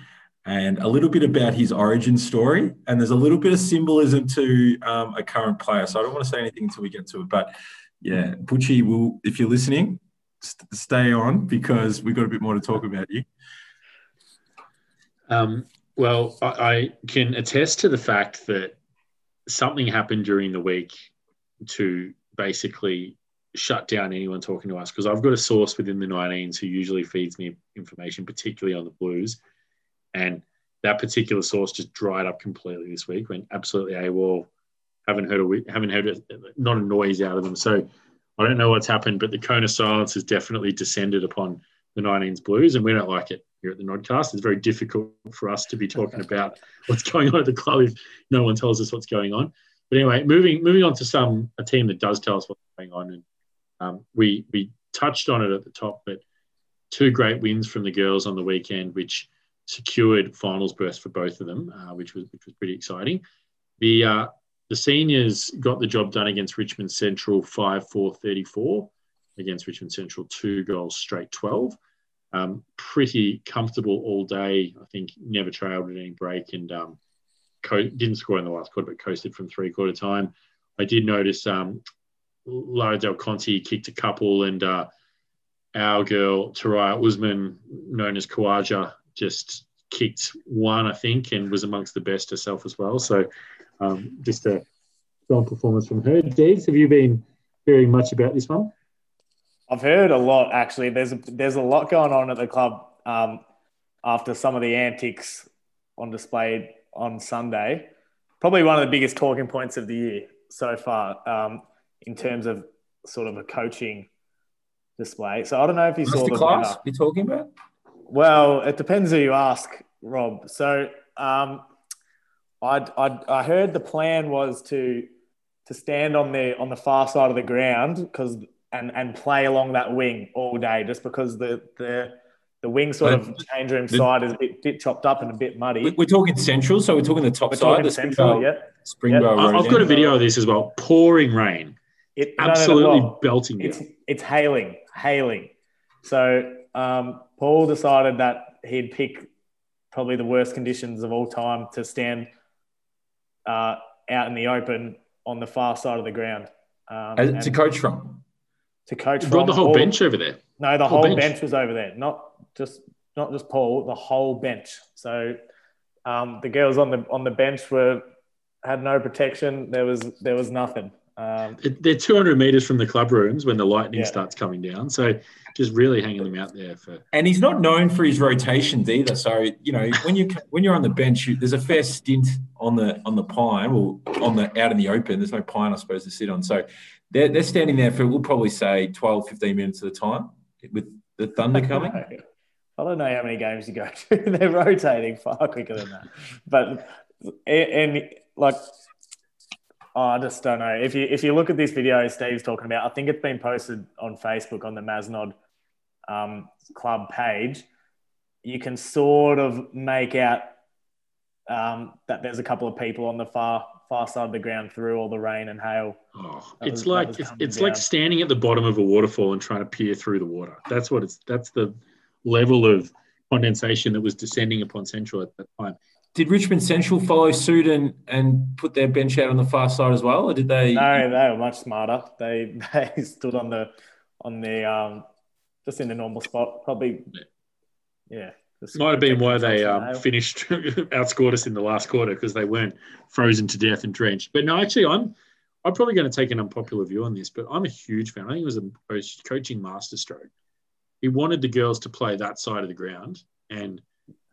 and a little bit about his origin story. And there's a little bit of symbolism to um, a current player. So I don't want to say anything until we get to it. But yeah, Butchie will, if you're listening, st- stay on because we've got a bit more to talk about you. Um, well, I, I can attest to the fact that something happened during the week to basically shut down anyone talking to us because I've got a source within the 19s who usually feeds me information, particularly on the Blues. And that particular source just dried up completely this week. Went absolutely AWOL. Haven't heard a haven't heard a, not a noise out of them. So I don't know what's happened, but the cone of silence has definitely descended upon the 19s Blues, and we don't like it here at the Nodcast. It's very difficult for us to be talking about what's going on at the club if no one tells us what's going on. But anyway, moving moving on to some a team that does tell us what's going on, and um, we we touched on it at the top, but two great wins from the girls on the weekend, which secured finals berths for both of them, uh, which was which was pretty exciting. The uh, the seniors got the job done against Richmond Central 5 4 34, against Richmond Central, two goals straight 12. Um, pretty comfortable all day. I think never trailed at any break and um, co- didn't score in the last quarter, but coasted from three quarter time. I did notice um, Lara Del Conte kicked a couple and uh, our girl, Taraya Usman, known as Khawaja, just kicked one, I think, and was amongst the best herself as well. So um, just a strong performance from her. Deegs, have you been hearing much about this one? I've heard a lot actually. There's a, there's a lot going on at the club um, after some of the antics on display on Sunday. Probably one of the biggest talking points of the year so far um, in terms of sort of a coaching display. So I don't know if you saw the class you're talking about. Well, it depends who you ask, Rob. So um, I, I, I heard the plan was to to stand on the on the far side of the ground because and and play along that wing all day just because the the the wing sort of change room the, side is a bit, bit, chopped up and a bit muddy. We're talking central, so we're talking the top we're side. the central, yeah. Springvale yep. I've got a video of this as well. Pouring rain. It, absolutely no, no, well, belting it's, It's hailing, hailing. So um, Paul decided that he'd pick probably the worst conditions of all time to stand uh, out in the open on the far side of the ground. Um, to coach from? To coach you from. the whole bench over there. No, the whole, whole bench. bench. was over there. Not just not just Paul, the whole bench. So um, the girls on the on the bench were had no protection. There was there was nothing. Um, They're 200 meters from the club rooms when the lightning Yeah. starts coming down. So just really hanging them out there for. And he's not known for his rotations either. So you know when you when you're on the bench, you, there's a fair stint on the on the pine or on the out in the open. There's no pine, I suppose, to sit on. So they're they're standing there for we'll probably say 12, 15 minutes at a time with the thunder coming. I don't know how many games you go to. They're rotating far quicker than that. But and, and like, oh, I just don't know. If you if you look at this video Steve's talking about, I think it's been posted on Facebook on the Mazenod um, club page. You can sort of make out um, that there's a couple of people on the far far side of the ground through all the rain and hail. Oh, it's was- like it's, it's like standing at the bottom of a waterfall and trying to peer through the water. That's what it's. That's the level of condensation that was descending upon Central at that time. Did Richmond Central follow suit and and put their bench out on the far side as well, or did they? No, they were much smarter. They they stood on the on the um just in the normal spot. Probably, yeah. just Might have been why they um, finished outscored us in the last quarter because they weren't frozen to death and drenched. But no, actually, I'm I'm probably going to take an unpopular view on this, but I'm a huge fan. I think it was a coach, coaching masterstroke. He wanted the girls to play that side of the ground and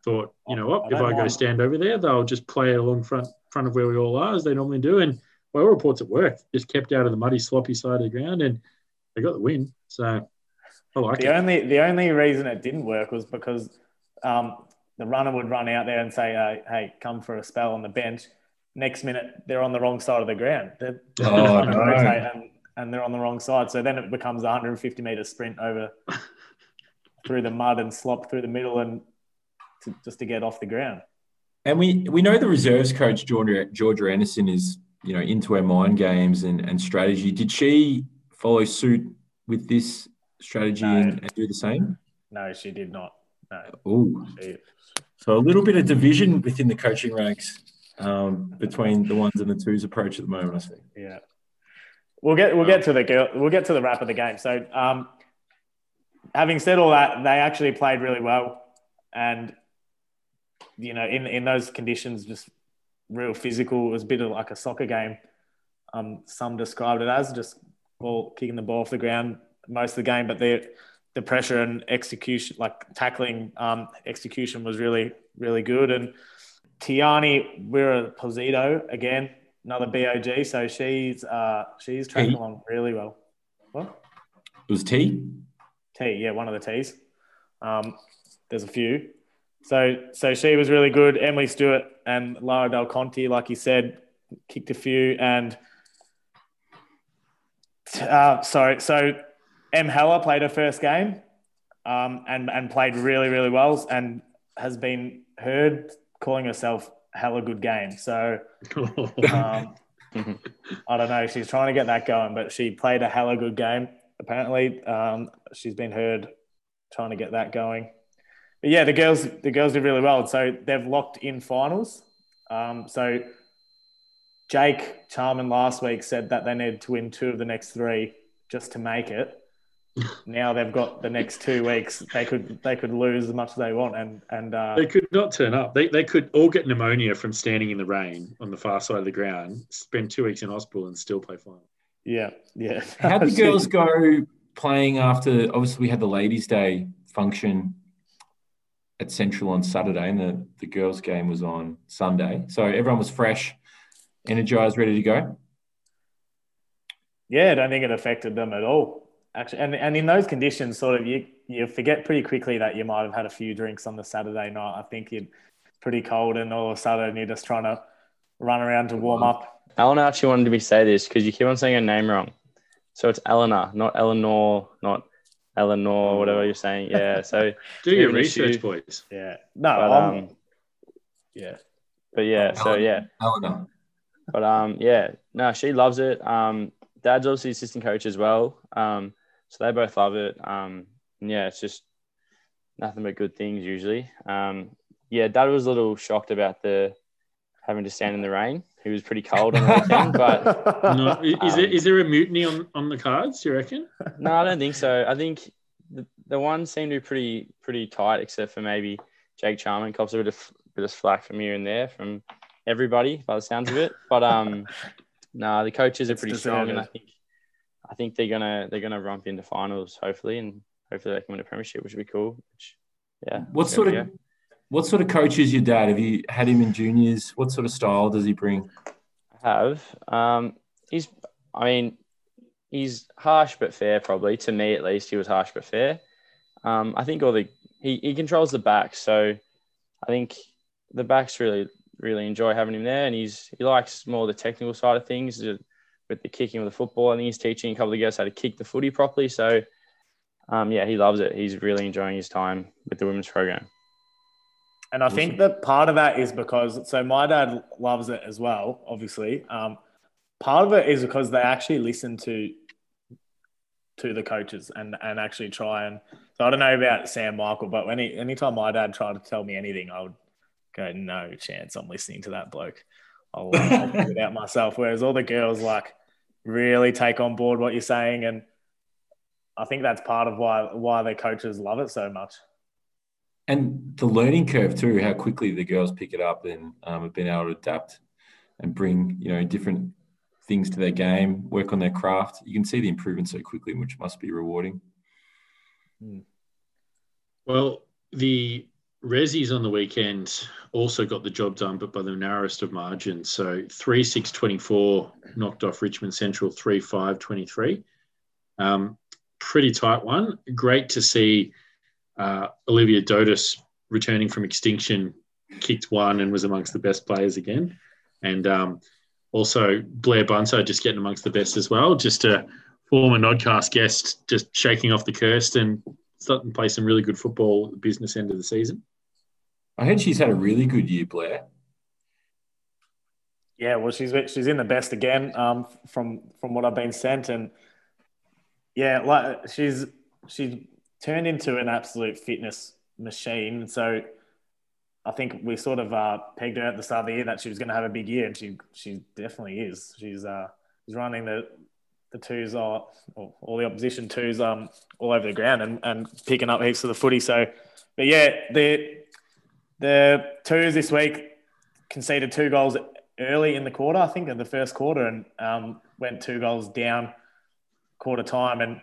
thought, you know I what, if I go mind. stand over there, they'll just play along front front of where we all are as they normally do. And by all reports, it worked. Just kept out of the muddy, sloppy side of the ground, and they got the win. So I like The it. only the only reason it didn't work was because um, the runner would run out there and say, uh, "Hey, come for a spell on the bench." Next minute, they're on the wrong side of the ground. They're, they're Oh, no. and, and they're on the wrong side. So then it becomes a 150 meter sprint over through the mud and slop through the middle and to, just to get off the ground. And we we know the reserves coach Georgia Georgia Anderson is you know into her mind games and, and strategy. Did she follow suit with this strategy No. and, and do the same? No, she did not. No, Oh, she, so a little bit of division within the coaching ranks um, between the ones and the twos approach at the moment. I think. Yeah, we'll get we'll get to the girl. We'll get to the wrap of the game. So, um, having said all that, they actually played really well, and you know, in in those conditions, just real physical. It was a bit of like a soccer game. Um, some described it as just ball kicking the ball off the ground most of the game, but the the pressure and execution, like tackling um, execution, was really really good. And Tiani Wira Posito again, another BOG. So she's uh, she's tracking along really well. What? It was T. T, yeah, one of the T's. Um, there's a few. So so she was really good. Emily Stewart and Lara Del Conte, like you said, kicked a few. And uh, sorry, so M Heller played her first game um, and and played really really well and has been heard calling herself hella good game. So um, I don't know. She's trying to get that going, but she played a hella good game. Apparently, um, she's been heard trying to get that going. But yeah, the girls the girls did really well. So they've locked in finals. Um, so Jake Charman last week said that they needed to win two of the next three just to make it. Now they've got the next two weeks. They could they could lose as much as they want, and and uh, They could not turn up. They, they could all get pneumonia from standing in the rain on the far side of the ground, spend two weeks in hospital, and still play final. yeah, yeah. How'd the girls go playing after? Obviously, we had the Ladies' Day function at Central on Saturday, and the, the girls' game was on Sunday. So everyone was fresh, energized, ready to go. Yeah, I don't think it affected them at all. Actually, and, and in those conditions, sort of you you forget pretty quickly that you might have had a few drinks on the Saturday night. I think you're pretty cold, and all of a sudden you're just trying to run around to warm up. Eleanor actually wanted me to say this because you keep on saying her name wrong. So it's Eleanor, not Eleanor, not Eleanor, whatever you're saying. Yeah. So, Do your research, should- boys. Yeah, no, but um, yeah, but yeah. So yeah, Eleanor. but um, yeah. No, she loves it. Um, Dad's obviously assistant coach as well. Um, so they both love it. Um, and yeah, it's just nothing but good things usually. Um, yeah, Dad was a little shocked about the having to stand in the rain. He was pretty cold on the weekend, but No, is, there, Um, is there a mutiny on, on the cards, do you reckon? No, I don't think so. I think the, the one seemed to be pretty pretty tight, except for maybe Jake Charman cops a bit of bit of slack from here and there from everybody by the sounds of it. But um, nah, the coaches are It's pretty strong, and I think I think they're gonna they're gonna romp into finals hopefully, and hopefully they can win a premiership, which would be cool. Which, yeah. What sort of go. What sort of coach is your dad? Have you had him in juniors? What sort of style does he bring? I have? Um, he's I mean, he's harsh but fair. Probably to me at least, he was harsh but fair. Um, I think all the he, he controls the backs, so I think the backs really really enjoy having him there, and he's he likes more the technical side of things with the kicking of the football. I think he's teaching a couple of girls how to kick the footy properly. So, um, yeah, he loves it. He's really enjoying his time with the women's program. And I think that part of that is because so my dad loves it as well, obviously. Um, part of it is because they actually listen to to the coaches and and actually try and so I don't know about Sam Michael, but any anytime my dad tried to tell me anything, I would go, no chance I'm listening to that bloke. I'll, I'll figure it out myself. Whereas all the girls like really take on board what you're saying, and I think that's part of why why their coaches love it so much. And the learning curve too, how quickly the girls pick it up and um, have been able to adapt and bring you know different things to their game, work on their craft. You can see the improvement so quickly, which must be rewarding. Well, the Rezzies on the weekend also got the job done, but by the narrowest of margins. So 3 6 24 knocked off Richmond Central 3 5 23. Um, pretty tight one. Great to see uh, Olivia Dotis returning from extinction, kicked one and was amongst the best players again. And um, also Blair Bunter just getting amongst the best as well. Just a former Nodcast guest, just shaking off the curse and starting to play some really good football at the business end of the season. I heard she's had a really good year, Blair. Yeah, well, she's she's in the best again um, from from what I've been sent, and yeah, like she's she's turned into an absolute fitness machine. So I think we sort of uh, pegged her at the start of the year that she was going to have a big year, and she she definitely is. She's uh, she's running the the twos are or all the opposition twos um all over the ground and, and picking up heaps of the footy. So, but yeah, the the twos this week conceded two goals early in the quarter, I think, in the first quarter, and um, went two goals down quarter time. And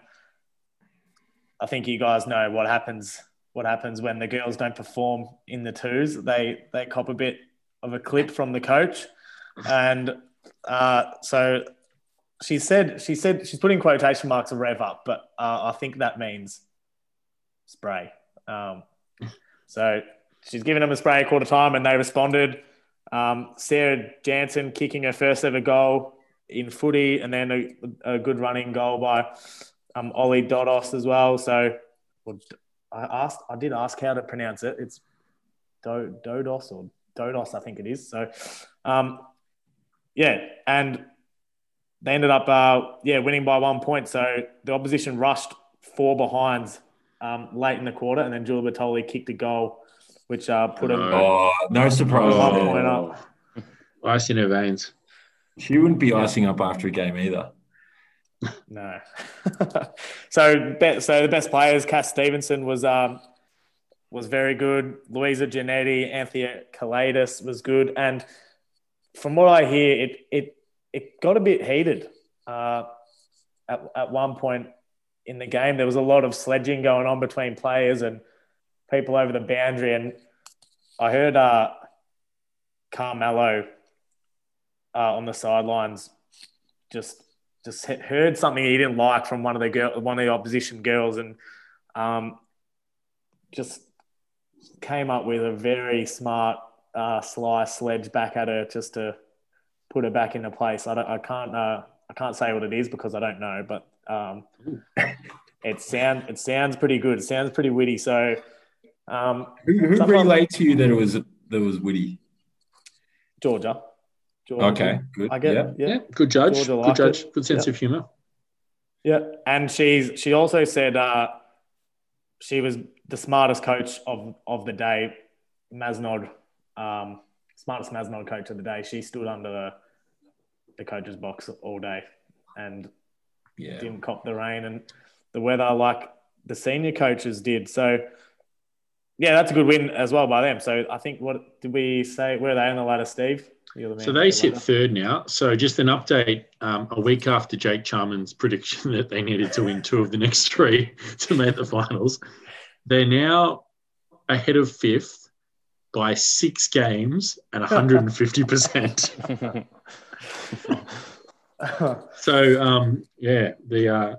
I think you guys know what happens. What happens when the girls don't perform in the twos? They they cop a bit of a clip from the coach, and uh, so she said she said she's putting quotation marks of rev up, but uh, I think that means spray. Um, so she's given them a spray a quarter time, and they responded. Um, Sarah Jansen kicking her first ever goal in footy, and then a, a good running goal by um, Ollie Dodos as well. So well, I asked, I did ask how to pronounce it. It's Do, Dodos or Dodos, I think it is. So, um, yeah, and they ended up, uh, yeah, winning by one point. So the opposition rushed four behinds um, late in the quarter, and then Julia Bertoli kicked a goal, which uh, put them. Oh, no surprise. One point up. Ice in her veins. She wouldn't be icing up after a game either. No. so, so the best players, Cass Stevenson was um, was very good. Louisa Giannetti, Anthea Kalaitis was good, and from what I hear, it it it got a bit heated uh, at at one point in the game. There was a lot of sledging going on between players and people over the boundary, and I heard uh, Carmelo uh, on the sidelines just just heard something he didn't like from one of the girl, one of the opposition girls, and um, just came up with a very smart uh, sly sledge back at her just to put her back into place. I, don't, I can't uh, I can't say what it is because I don't know, but um, it sound it sounds pretty good. It sounds pretty witty. So um, Who, who relayed to you that it was that it was witty? Georgia, Georgia. Okay, good. I get yeah. Yeah. Yeah, good judge. Georgia Good liked judge. it. Good sense Yeah. of humour. Yeah, and she's she also said uh, she was the smartest coach of of the day, Mazenod, um, smartest Mazenod coach of the day. She stood under the the coach's box all day and Yeah. didn't cop the rain and the weather like the senior coaches did. So yeah, that's a good win as well by them. So I think what did we say? Where are they on the ladder, Steve? So they sit third now. So just an update: um, a week after Jake Charman's prediction that they needed to win two of the next three to make the finals, they're now ahead of fifth by six games and 150 percent. So um, yeah, the uh,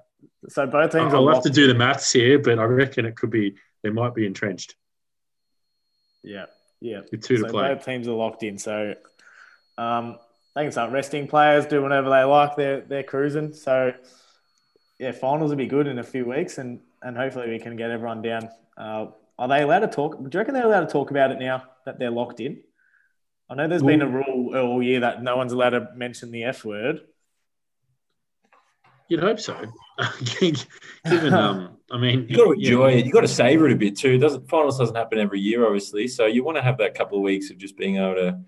so both teams I'll have to do the maths here, but I reckon it could be they might be entrenched Yeah, yeah. with two to so play. both teams are locked in. So um, they can start resting players, do whatever they like. They're they're cruising. So yeah, finals will be good in a few weeks, and and hopefully we can get everyone down. Uh, are they allowed to talk? Do you reckon they're allowed to talk about it now that they're locked in? I know there's been a rule all year that no one's allowed to mention the F word. You'd hope so. Given, um, I mean, You got to yeah, enjoy it. You got to savor it a bit too. It doesn't finals doesn't happen every year, obviously. So you want to have that couple of weeks of just being able to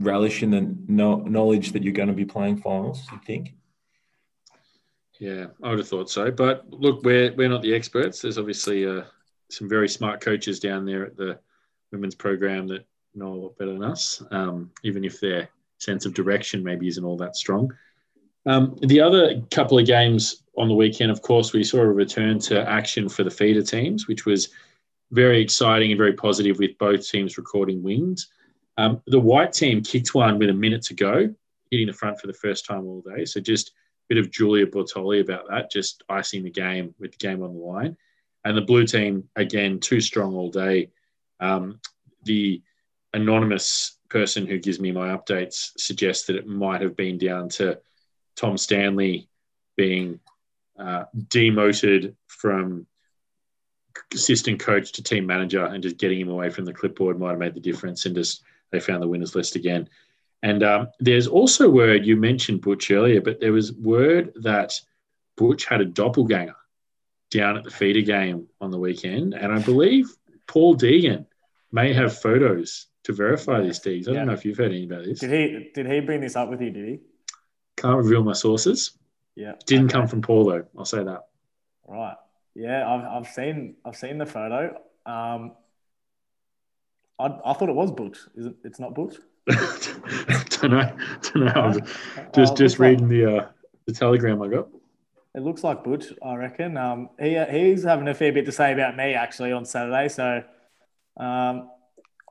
relish in the no- knowledge that you're going to be playing finals. You think? Yeah, I would have thought so. But look, we're we're not the experts. There's obviously uh, some very smart coaches down there at the women's program that know a lot better than us, um, even if their sense of direction maybe isn't all that strong. Um, the other couple of games on the weekend, of course, we saw a return to action for the feeder teams, which was very exciting and very positive with both teams recording wins. Um, the white team kicked one with a minute to go, hitting the front for the first time all day. So just a bit of Julia Bortoli about that, just icing the game with the game on the line. And the blue team, again, too strong all day. Um, the anonymous person who gives me my updates suggests that it might have been down to Tom Stanley being uh, demoted from assistant coach to team manager and just getting him away from the clipboard might have made the difference and just they found the winners list again. And um, there's also word you mentioned Butch earlier, but there was word that Butch had a doppelganger down at the feeder game on the weekend, and I believe Paul Deegan may have photos to verify these deeds. I Yeah. don't know if you've heard any about this. Did he did he bring this up with you? Did he? Can't reveal my sources. Yeah. Didn't Okay. come from Paul though. I'll say that. Right. Yeah, I've, I've seen I've seen the photo. Um, I, I thought it was Butch. Is it? It's not Butch. don't know. Don't know. Uh, Just it just looks like- reading the uh, the telegram I got. It looks like Butch. I reckon. Um, he he's having a fair bit to say about me actually on Saturday. So, um,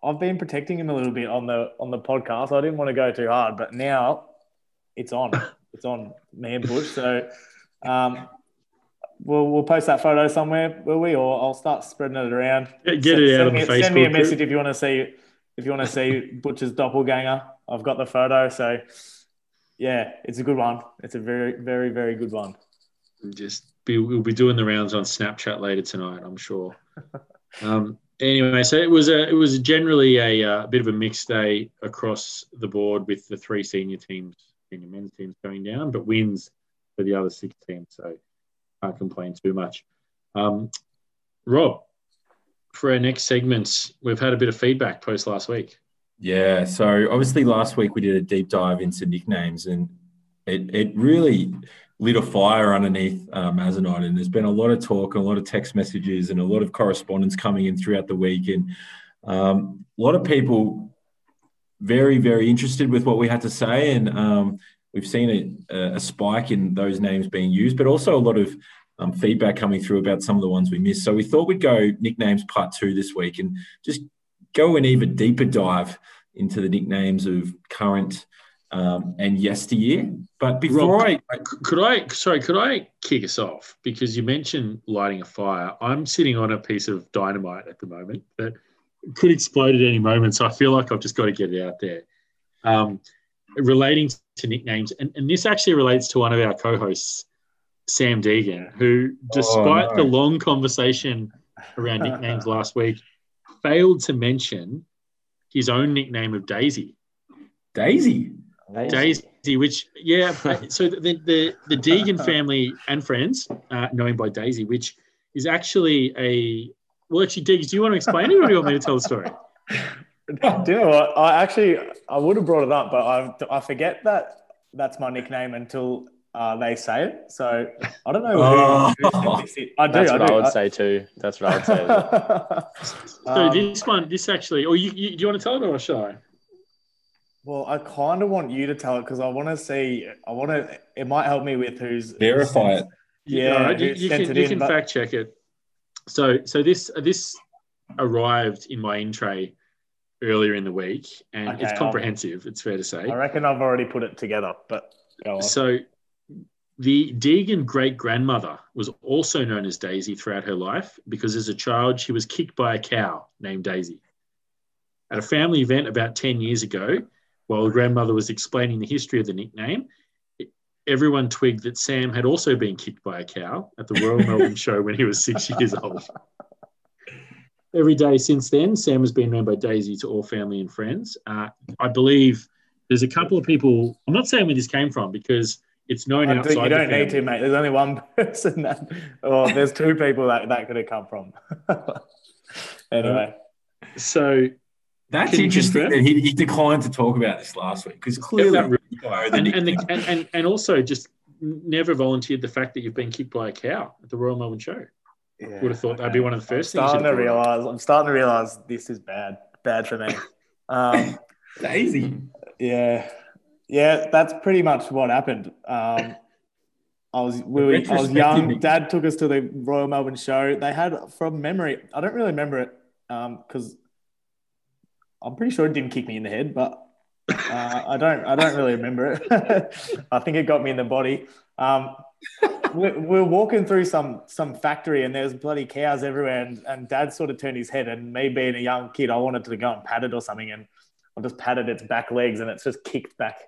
I've been protecting him a little bit on the on the podcast. I didn't want to go too hard, but now it's on. It's on me and Butch. So, um, we'll we'll post that photo somewhere, will we? Or I'll start spreading it around. Get, get it out send on me, the Facebook Send me a message if you want to see if you want to see Butcher's doppelganger. I've got the photo, so yeah, it's a good one. It's a very, very, very good one. just be we'll be doing the rounds on Snapchat later tonight, I'm sure. um, anyway, so it was a it was generally a, uh, bit of a mixed day across the board with the three senior teams, senior men's teams going down, but wins for the other six teams. So can't complain too much. Um, Rob, for our next segments, we've had a bit of feedback post last week. Yeah. So obviously last week we did a deep dive into nicknames and it, it really lit a fire underneath Mazenod. And there's been a lot of talk, and a lot of text messages, and a lot of correspondence coming in throughout the week. And um, a lot of people very, very interested with what we had to say. And um, we've seen a, a spike in those names being used, but also a lot of um, feedback coming through about some of the ones we missed. So we thought we'd go nicknames part two this week and just go an even deeper dive into the nicknames of current um, and yesteryear. But before Rob, I, could I, sorry, could I kick us off? Because you mentioned lighting a fire. I'm sitting on a piece of dynamite at the moment that could explode at any moment. So I feel like I've just got to get it out there. Um, relating to nicknames, and, and this actually relates to one of our co hosts, Sam Deegan, who, despite no. the long conversation around nicknames last week, failed to mention his own nickname of Daisy. Daisy. Daisy, which yeah, so the the the Deegan family and friends uh, know him by Daisy, which is actually a well. Actually, Deegan, do you want to explain it, or do you want me to tell the story? Do you know what? I actually I would have brought it up, but I I forget that that's my nickname until uh, they say it. So I don't know who, Oh. who sent this in. I do. That's I what do. I would say too. That's what I would say. as well. So Um, this one, this actually, or you, you do you want to tell it or shall I? Well, I kind of want you to tell it because I want to see. I want to. It might help me with who's Verify it. Yeah, All right, you, you can, it you in, can but- fact check it. So so this this arrived in my in tray earlier in the week, and Okay, it's I'll- comprehensive. It's fair to say. I reckon I've already put it together. But go on. So, the Deegan great grandmother was also known as Daisy throughout her life because as a child she was kicked by a cow named Daisy. At a family event about 10 years ago, while the grandmother was explaining the history of the nickname, everyone twigged that Sam had also been kicked by a cow at the Royal Melbourne show when he was six years old. Every day since then, Sam has been known by Daisy to all family and friends. Uh, I believe there's a couple of people. I'm not saying where this came from because it's known I do- outside. you don't need to, mate. There's only one person that, or there's two people that that could have come from. anyway, So That's Can interesting confirm? that he, he declined to talk about this last week because clearly that really- you know the and and, the, and and and also just never volunteered the fact that you've been kicked by a cow at the Royal Melbourne Show. Yeah, Would have thought that'd be one of the I'm first things. starting to have realize. I'm starting to realize this is bad. Bad for me. Um, Daisy. yeah, yeah. That's pretty much what happened. Um, I was we were, I was young. Dad took us to the Royal Melbourne Show. They had from memory. I don't really remember it Um, because I'm pretty sure it didn't kick me in the head, but uh, I don't. I don't really remember it. I think it got me in the body. Um, we, we were walking through some some factory and there's bloody cows everywhere, and, and Dad sort of turned his head, and me being a young kid, I wanted to go and pat it or something, and I just patted its back legs, and it's just kicked back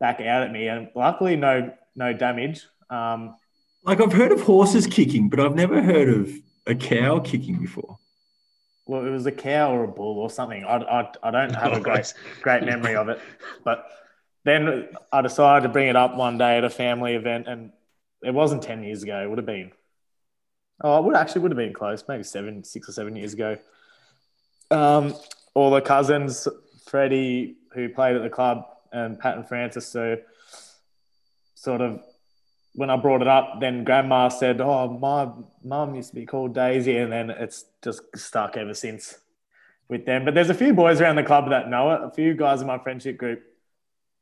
back out at me, and luckily no no damage. Um, Like I've heard of horses kicking, but I've never heard of a cow kicking before. well, it was a cow or a bull or something. I, I, I don't have a great great memory of it. But then I decided to bring it up one day at a family event, and it wasn't 10 years ago. It would have been, oh, it would actually would have been close, maybe seven, six or seven years ago. Um, all the cousins, Freddie, who played at the club, and Pat and Francis, so sort of when I brought it up, then grandma said, Oh, my mum used to be called Daisy. And then it's just stuck ever since with them. But there's a few boys around the club that know it, a few guys in my friendship group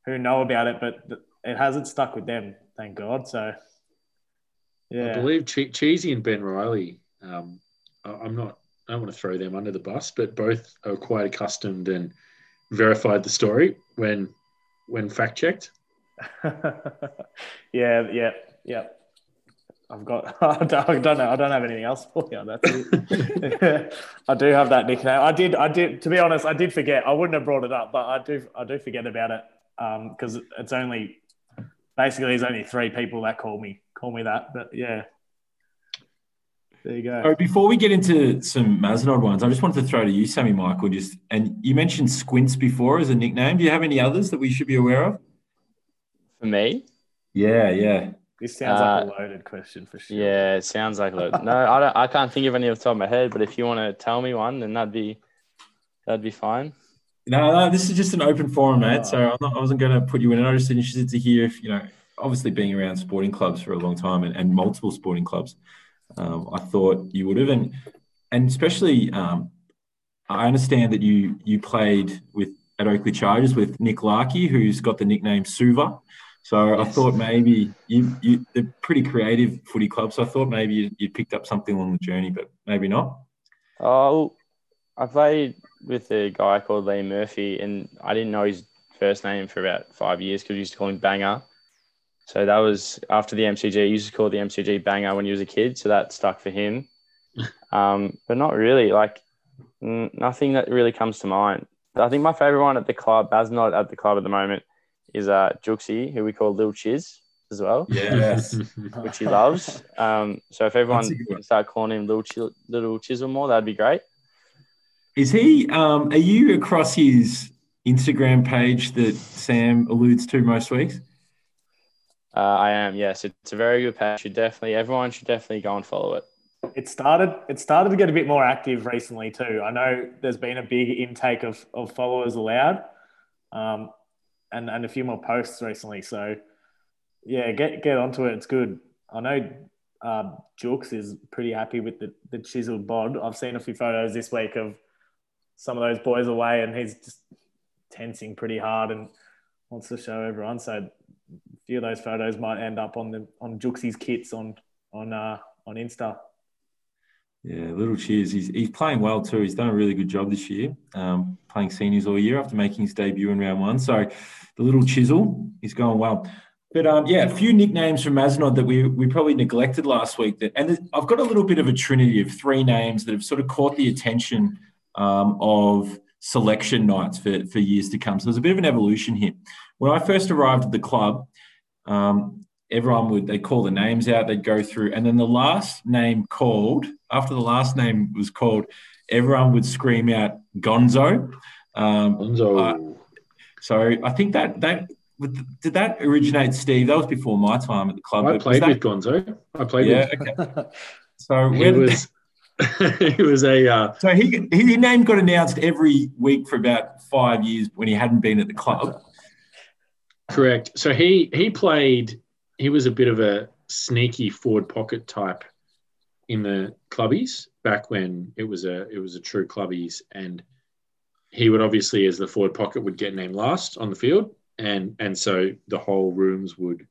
who know about it, but it hasn't stuck with them, thank God. So, I believe che- Cheesy and Ben Riley. Um, I- I'm not. I don't want to throw them under the bus, but both are quite accustomed and verified the story when when fact checked. yeah, yeah, yeah. I've got. I don't I don't know. I don't have anything else for you. That's it. I do have that nickname. I did. I did. To be honest, I did forget. I wouldn't have brought it up, but I do. I do forget about it because it's only basically there's only three people that call me call me that. But yeah, there you go. So before we get into some Mazenod ones, I just wanted to throw to you, Sammy Michael. Just and you mentioned Squints before as a nickname. Do you have any others that we should be aware of? For me, Yeah, yeah. This sounds like Uh, a loaded question for sure. yeah, it sounds like a No, I don't. I can't think of any off the top of my head. But if you want to tell me one, then that'd be that'd be fine. No, no, this is just an open forum, mate. So I'm not, I wasn't going to put you in. I'm just interested to hear if, you know, obviously being around sporting clubs for a long time and, and multiple sporting clubs, um, I thought you would have. And, and especially, um, I understand that you you played with at Oakleigh Chargers with Nick Larkey, who's got the nickname Suva. So I thought maybe you, you they're pretty creative footy clubs. So I thought maybe you, you picked up something along the journey, but maybe not. Oh, I played with a guy called Lee Murphy, and I didn't know his first name for about five years because we used to call him Banger. So that was after the MCG. He used to call the MCG Banger when he was a kid, so that stuck for him. um, but not really. Like n- nothing that really comes to mind. I think my favorite one at the club, as not at the club at the moment, is uh, Juxie, who we call Lil Chiz as well, Yes. which he loves. Um, so if everyone That's a good one. can start calling him Little, Chil- Little Chisel more, that'd be great. Is he? Um, are you across his Instagram page that Sam alludes to most weeks? Uh, I am, yes. It's a very good page. Should definitely everyone should definitely go and follow it. it started it started to get a bit more active recently too. I know there's been a big intake of, of followers allowed, um, and and a few more posts recently. So yeah, get get onto it. It's good. I know uh, is pretty happy with the the chiseled bod. I've seen a few photos this week of some of those boys away, and he's just tensing pretty hard and wants to show everyone. So few of those photos might end up on the on Juxie's kits on on uh, on Insta. Yeah, little cheers. He's, he's playing well too. He's done a really good job this year, um, playing seniors all year after making his debut in round one. So the little chisel, is going well. But um, yeah, a few nicknames from Mazenod that we, we probably neglected last week. That and I've got a little bit of a trinity of three names that have sort of caught the attention um, of selection nights for, for years to come. So there's a bit of an evolution here. When I first arrived at the club, um, everyone would they call the names out, they'd go through, and then the last name called after the last name was called, everyone would scream out Gonzo. Um, Gonzo. Uh, so I think that that did that originate, Steve? That was before my time at the club. I played that, with Gonzo. I played yeah, with. Okay. So he was. he was a. Uh, so he his name got announced every week for about five years when he hadn't been at the club. Correct. So he he played. He was a bit of a sneaky forward pocket type in the clubbies back when it was a it was a true clubbies, and he would obviously, as the forward pocket, would get named last on the field and and so the whole rooms would,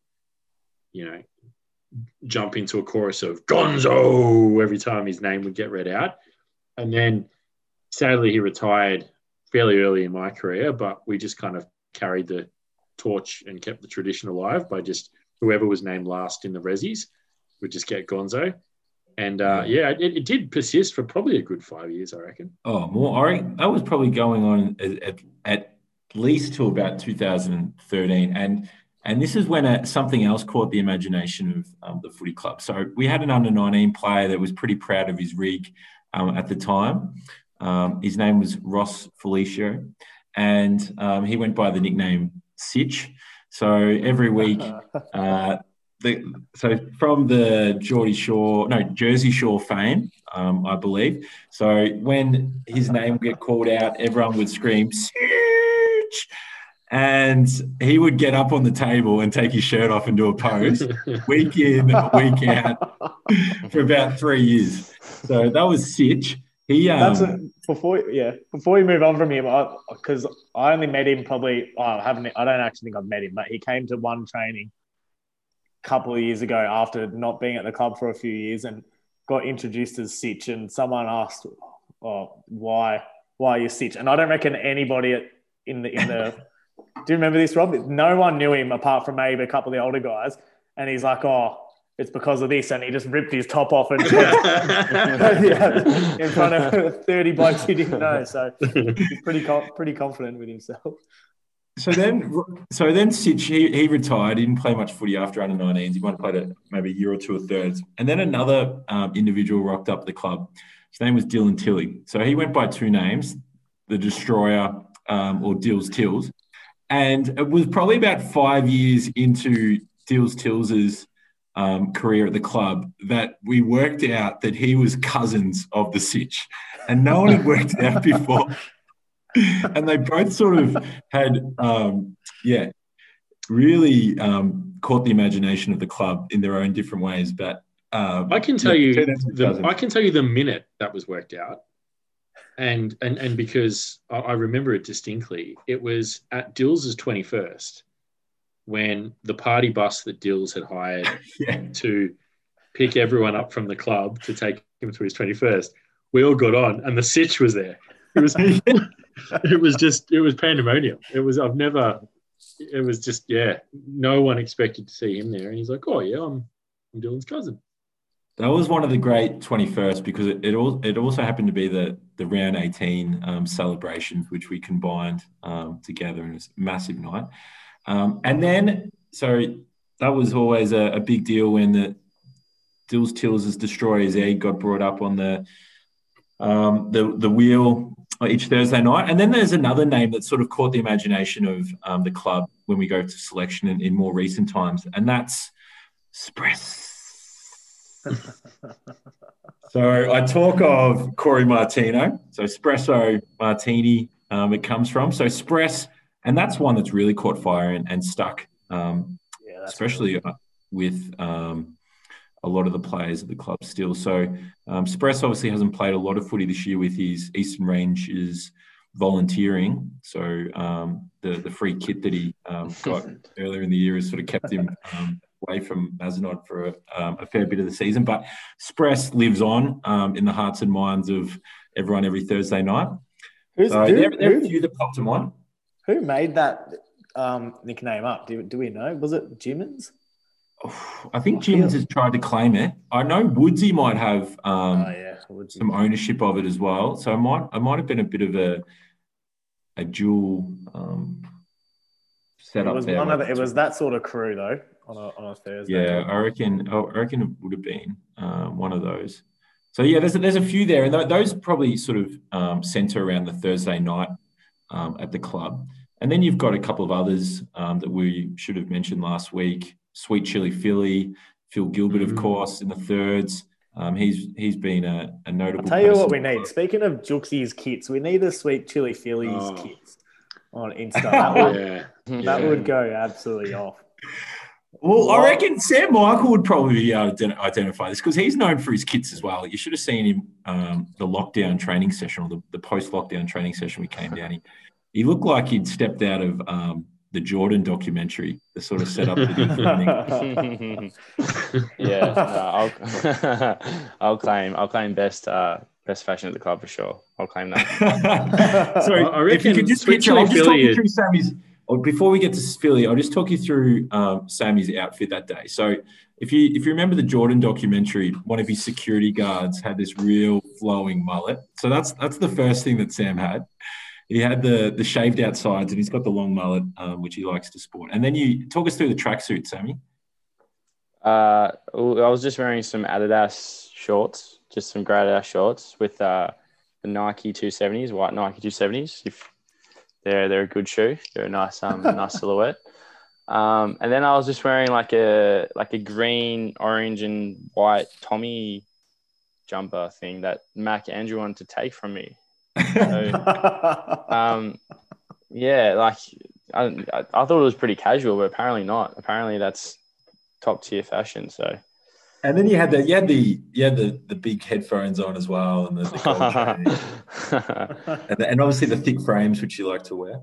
you know, jump into a chorus of Gonzo every time his name would get read out, and then sadly he retired fairly early in my career, but we just kind of carried the torch and kept the tradition alive by just whoever was named last in the resis would just get Gonzo. And uh, yeah, it, it, did persist for probably a good five years, I reckon. Oh, more. I that was probably going on at, at, least till about 2013. And and this is when a, something else caught the imagination of um, the footy club. So we had an under 19 player that was pretty proud of his rig um, at the time. Um, his name was Ross Felicio, and um, he went by the nickname Sitch. So every week, uh, the, so from the Geordie Shore, no Jersey Shore fame, um, I believe. So when his name would get called out, everyone would scream Sitch and he would get up on the table and take his shirt off and do a pose week in, week out for about three years. So that was Sitch. He um, That's a, before yeah before we move on from him because I, I, only met him probably oh, I haven't I don't actually think I've met him but he came to one training a couple of years ago after not being at the club for a few years and got introduced as Sitch and someone asked oh why why are you Sitch and I don't reckon anybody at in the in the. do you remember this, Rob? No one knew him apart from maybe a couple of the older guys, and he's like, "Oh, it's because of this," and he just ripped his top off and yeah, in front of thirty blokes he didn't know. So he's pretty pretty confident with himself. So then, so then Sitch he, he retired. He didn't play much footy after under 19s. He might have played a, maybe a year or two or thirds. And then another um, individual rocked up the club. His name was Dylan Tilley. So he went by two names: the Destroyer um, or Dills Tills. And it was probably about five years into Dills Tills's um, career at the club that we worked out that he was cousins of the Sitch. And no one had worked it out before. and they both sort of had, um, yeah, really um, caught the imagination of the club in their own different ways. But um, I can tell yeah, you, the, I can tell you the minute that was worked out and and and because I remember it distinctly, it was at Dills's twenty first when the party bus that Dills had hired yeah. to pick everyone up from the club to take him to his twenty first. We all got on, and the sitch was there. It was it was just it was pandemonium. It was I've never. It was just yeah. No one expected to see him there, and he's like, "Oh yeah, I'm I'm Dylan's cousin." That was one of the great 21st because it, it, all, it also happened to be the, the round 18 um, celebrations, which we combined um, together in a massive night. Um, and then, so that was always a, a big deal when the Dills Tills' Destroyer's Egg got brought up on the, um, the, the wheel each Thursday night. And then there's another name that sort of caught the imagination of um, the club when we go to selection in, in more recent times, and that's Spress so I talk of Corey Martino. So espresso martini, um, it comes from. So espresso, and that's one that's really caught fire and, and stuck, um, yeah, especially cool. with um, a lot of the players at the club still. So um, Spress obviously hasn't played a lot of footy this year with his Eastern Ranges volunteering. So um, the the free kit that he um, got earlier in the year has sort of kept him um, away from Mazenod for a, um, a, fair bit of the season. But Spress lives on um, in the hearts and minds of everyone every Thursday night. Who's, so who, there, there are a few that popped to mind. Who made that um, nickname up? Do, do we know? Was it Jimmins? I think Jimmins has tried to claim it. I know Woodsy might have um, oh, yeah. some ownership of it as well. So it might, it might have been a bit of a a dual um, setup it was there. One of it was that sort of crew though on a, on a Thursday. Yeah, I reckon. I reckon it would have been uh, one of those. So yeah, there's a, there's a few there, and th- those probably sort of um, center around the Thursday night um, at the club. And then you've got a couple of others um, that we should have mentioned last week. Sweet Chili Philly, Phil Gilbert, of mm. course, in the thirds. Um, he's he's been a, a notable. I'll tell you what we need. Speaking of Juxie's kits, we need a Sweet Chili Philly's oh. kits on Insta. That would, yeah. that yeah. would go absolutely off. Well, I reckon Sam Michael would probably be able to identify this because he's known for his kits as well. You should have seen him um, the lockdown training session or the, the post lockdown training session we came down. He, he looked like he'd stepped out of um, the Jordan documentary, the sort of setup that yeah, no, I'll, I'll claim I'll claim best uh, best fashion at the club for sure. I'll claim that. Sorry, I reckon if you could just picture, I'll just talk you through Sammy's before we get to Philly, I'll just talk you through um, Sammy's outfit that day. So if you if you remember the Jordan documentary, one of his security guards had this real flowing mullet. So that's that's the first thing that Sam had. He had the the shaved out sides, and he's got the long mullet, um, which he likes to sport. And then you talk us through the tracksuit, Sammy. Uh, I was just wearing some Adidas shorts, just some grey Adidas shorts with uh, the Nike 270s, white Nike 270s. If they're they're a good shoe. They're a nice um nice silhouette. Um, and then I was just wearing like a like a green, orange, and white Tommy jumper thing that Mac Andrew wanted to take from me. So, um, yeah, like I, I, I thought it was pretty casual, but apparently not. Apparently that's top tier fashion. So and then you had the you had the you had the, the big headphones on as well, and the, the and, and, obviously the thick frames which you like to wear.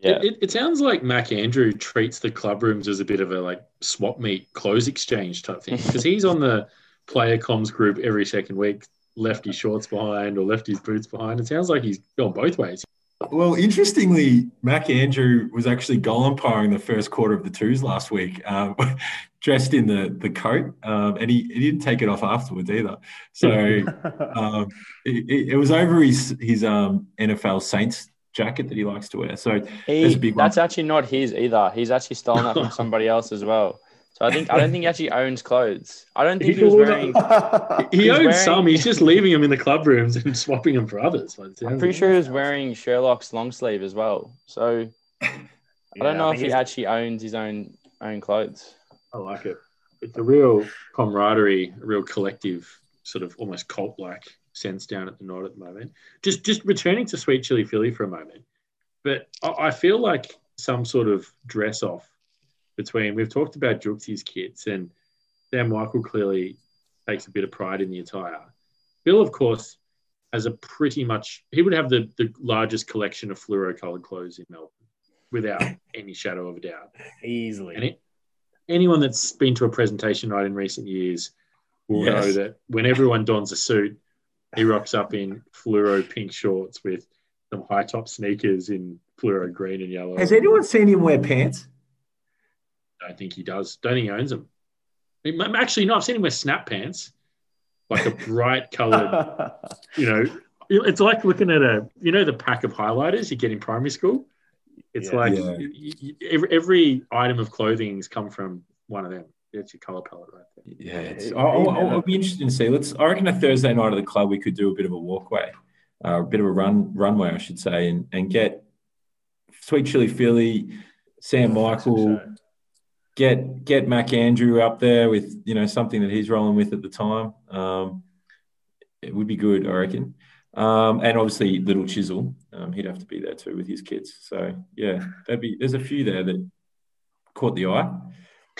Yeah, it, it, sounds like Mac Andrew treats the club rooms as a bit of a like swap meet clothes exchange type thing because he's on the player comms group every second week, left his shorts behind or left his boots behind. It sounds like he's gone both ways. Well, interestingly, Mac Andrew was actually goal umpiring the first quarter of the twos last week, um, dressed in the the coat, um, and he, he didn't take it off afterwards either. So um, it, it, was over his his um, NFL Saints jacket that he likes to wear. So he, that's one. actually not his either. He's actually stolen that from somebody else as well. So I think I don't think he actually owns clothes. I don't think he, he was wearing. he owns wearing, some. He's just leaving them in the club rooms and swapping them for others. I'm pretty sure he was wearing Sherlock's long sleeve as well. So I don't know I if he actually owns his own own clothes. I like it. It's a real camaraderie, a real collective sort of almost cult like sense down at the Nod at the moment. Just just returning to Sweet Chili Philly for a moment, but I, I feel like some sort of dress off between we've talked about Juxie's kits and Sam Michael clearly takes a bit of pride in the attire. Bill, of course, has a pretty much he would have the, the largest collection of fluoro colored clothes in Melbourne without any shadow of a doubt. Easily. And it, anyone that's been to a presentation night in recent years will yes. know that when everyone dons a suit, he rocks up in fluoro pink shorts with some high top sneakers in fluoro green and yellow. Has anyone seen him wear pants? Don't think he does. Don't think he owns them. Actually, no, I've seen him wear snap pants, like a bright coloured, you know, it's like looking at a, you know, the pack of highlighters you get in primary school. It's yeah, like yeah. You, you, every, every item of clothing has come from one of them. It's your color palette right there. Yeah, it's, I'll, I'll, I'll, be interested to see. Let's. I reckon a Thursday night at the club we could do a bit of a walkway, uh, a bit of a run runway, I should say, and and get Sweet Chili Philly, Sam Michael, get get Mac Andrew up there with you know something that he's rolling with at the time. Um, it would be good, I reckon. Um, and obviously, Little Chisel, um, he'd have to be there too with his kids. So yeah, there'd be there's a few there that caught the eye.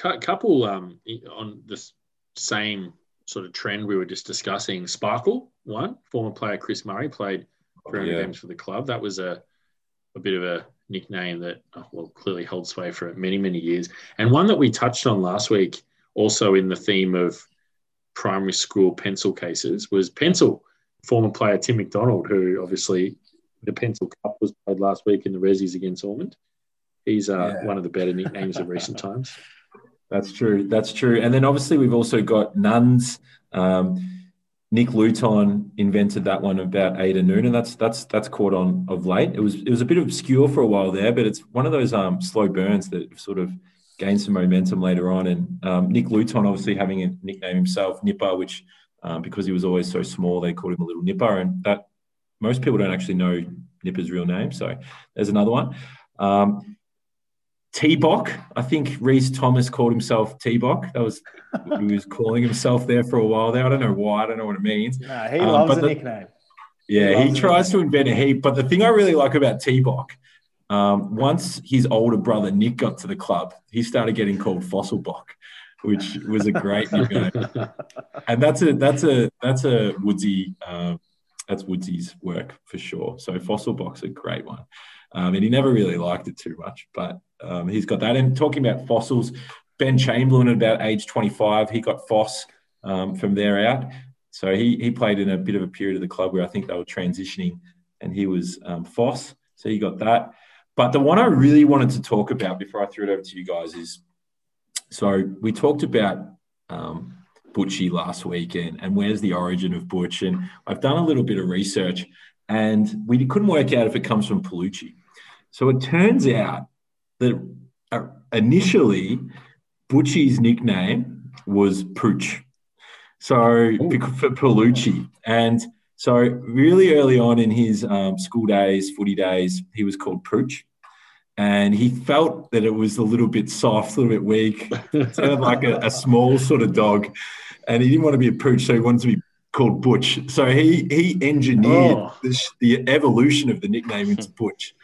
A couple um, on this same sort of trend we were just discussing. Sparkle, one former player Chris Murray played 300 yeah. games for the club. That was a, a bit of a nickname that oh, well clearly held sway for many many years, and one that we touched on last week, also in the theme of primary school pencil cases, was pencil. Former player Tim McDonald, who obviously the pencil cup was played last week in the Resies against Ormond. He's uh, Yeah. one of the better nicknames of recent times. That's true. That's true. And then obviously we've also got nuns. Um, Nick Luton invented that one about eight Ada Noon, and that's that's that's caught on of late. It was it was a bit obscure for a while there, but it's one of those um, slow burns that sort of gained some momentum later on. And um, Nick Luton, obviously having a nickname himself, Nipper, which um, because he was always so small, they called him a little Nipper, and that most people don't actually know Nipper's real name. So there's another one. Um, T-Bock. I think Reese Thomas called himself T-Bock. That was he was calling himself there for a while there. I don't know why. I don't know what it means. No, he Um, loves a the- nickname. Yeah, he it. tries to invent a heap. But the thing I really like about T-Bock, um, once his older brother Nick got to the club, he started getting called Fossil Bock, which was a great nickname. And that's a that's a that's a Woodsy uh, that's Woodsy's work for sure. So Fossil Bock's a great one. Um, and he never really liked it too much, but um, he's got that. And talking about fossils, Ben Chamberlain at about age 25, he got Foss um, from there out. So he he played in a bit of a period of the club where I think they were transitioning, and he was um, Foss. So he got that. But the one I really wanted to talk about before I threw it over to you guys is, so we talked about um, Butchie last weekend and, where's the origin of Butch, and I've done a little bit of research, and we couldn't work out if it comes from Palucci. So it turns out that uh, initially Butchie's nickname was Pooch. So for Palucci. And so really early on in his um, school days, footy days, he was called Pooch. And he felt that it was a little bit soft, a little bit weak, sounded like a, a small sort of dog. And he didn't want to be a pooch, so he wanted to be called Butch. So he he engineered Oh. the, the evolution of the nickname into Butch.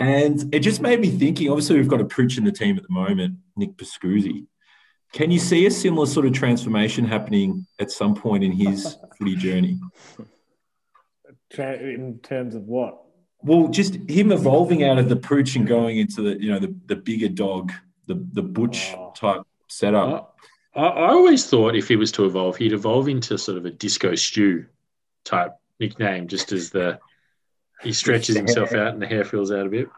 And it just made me thinking, obviously, we've got a pooch in the team at the moment, Nick Pascuzzi. Can you see a similar sort of transformation happening at some point in his footy journey? In terms of what? Well, just him evolving out of the pooch and going into the, you know, the, the bigger dog, the, the butch Oh. type setup. I, I always thought if he was to evolve, he'd evolve into sort of a disco stew type nickname, just as the he stretches himself out and the hair fills out a bit.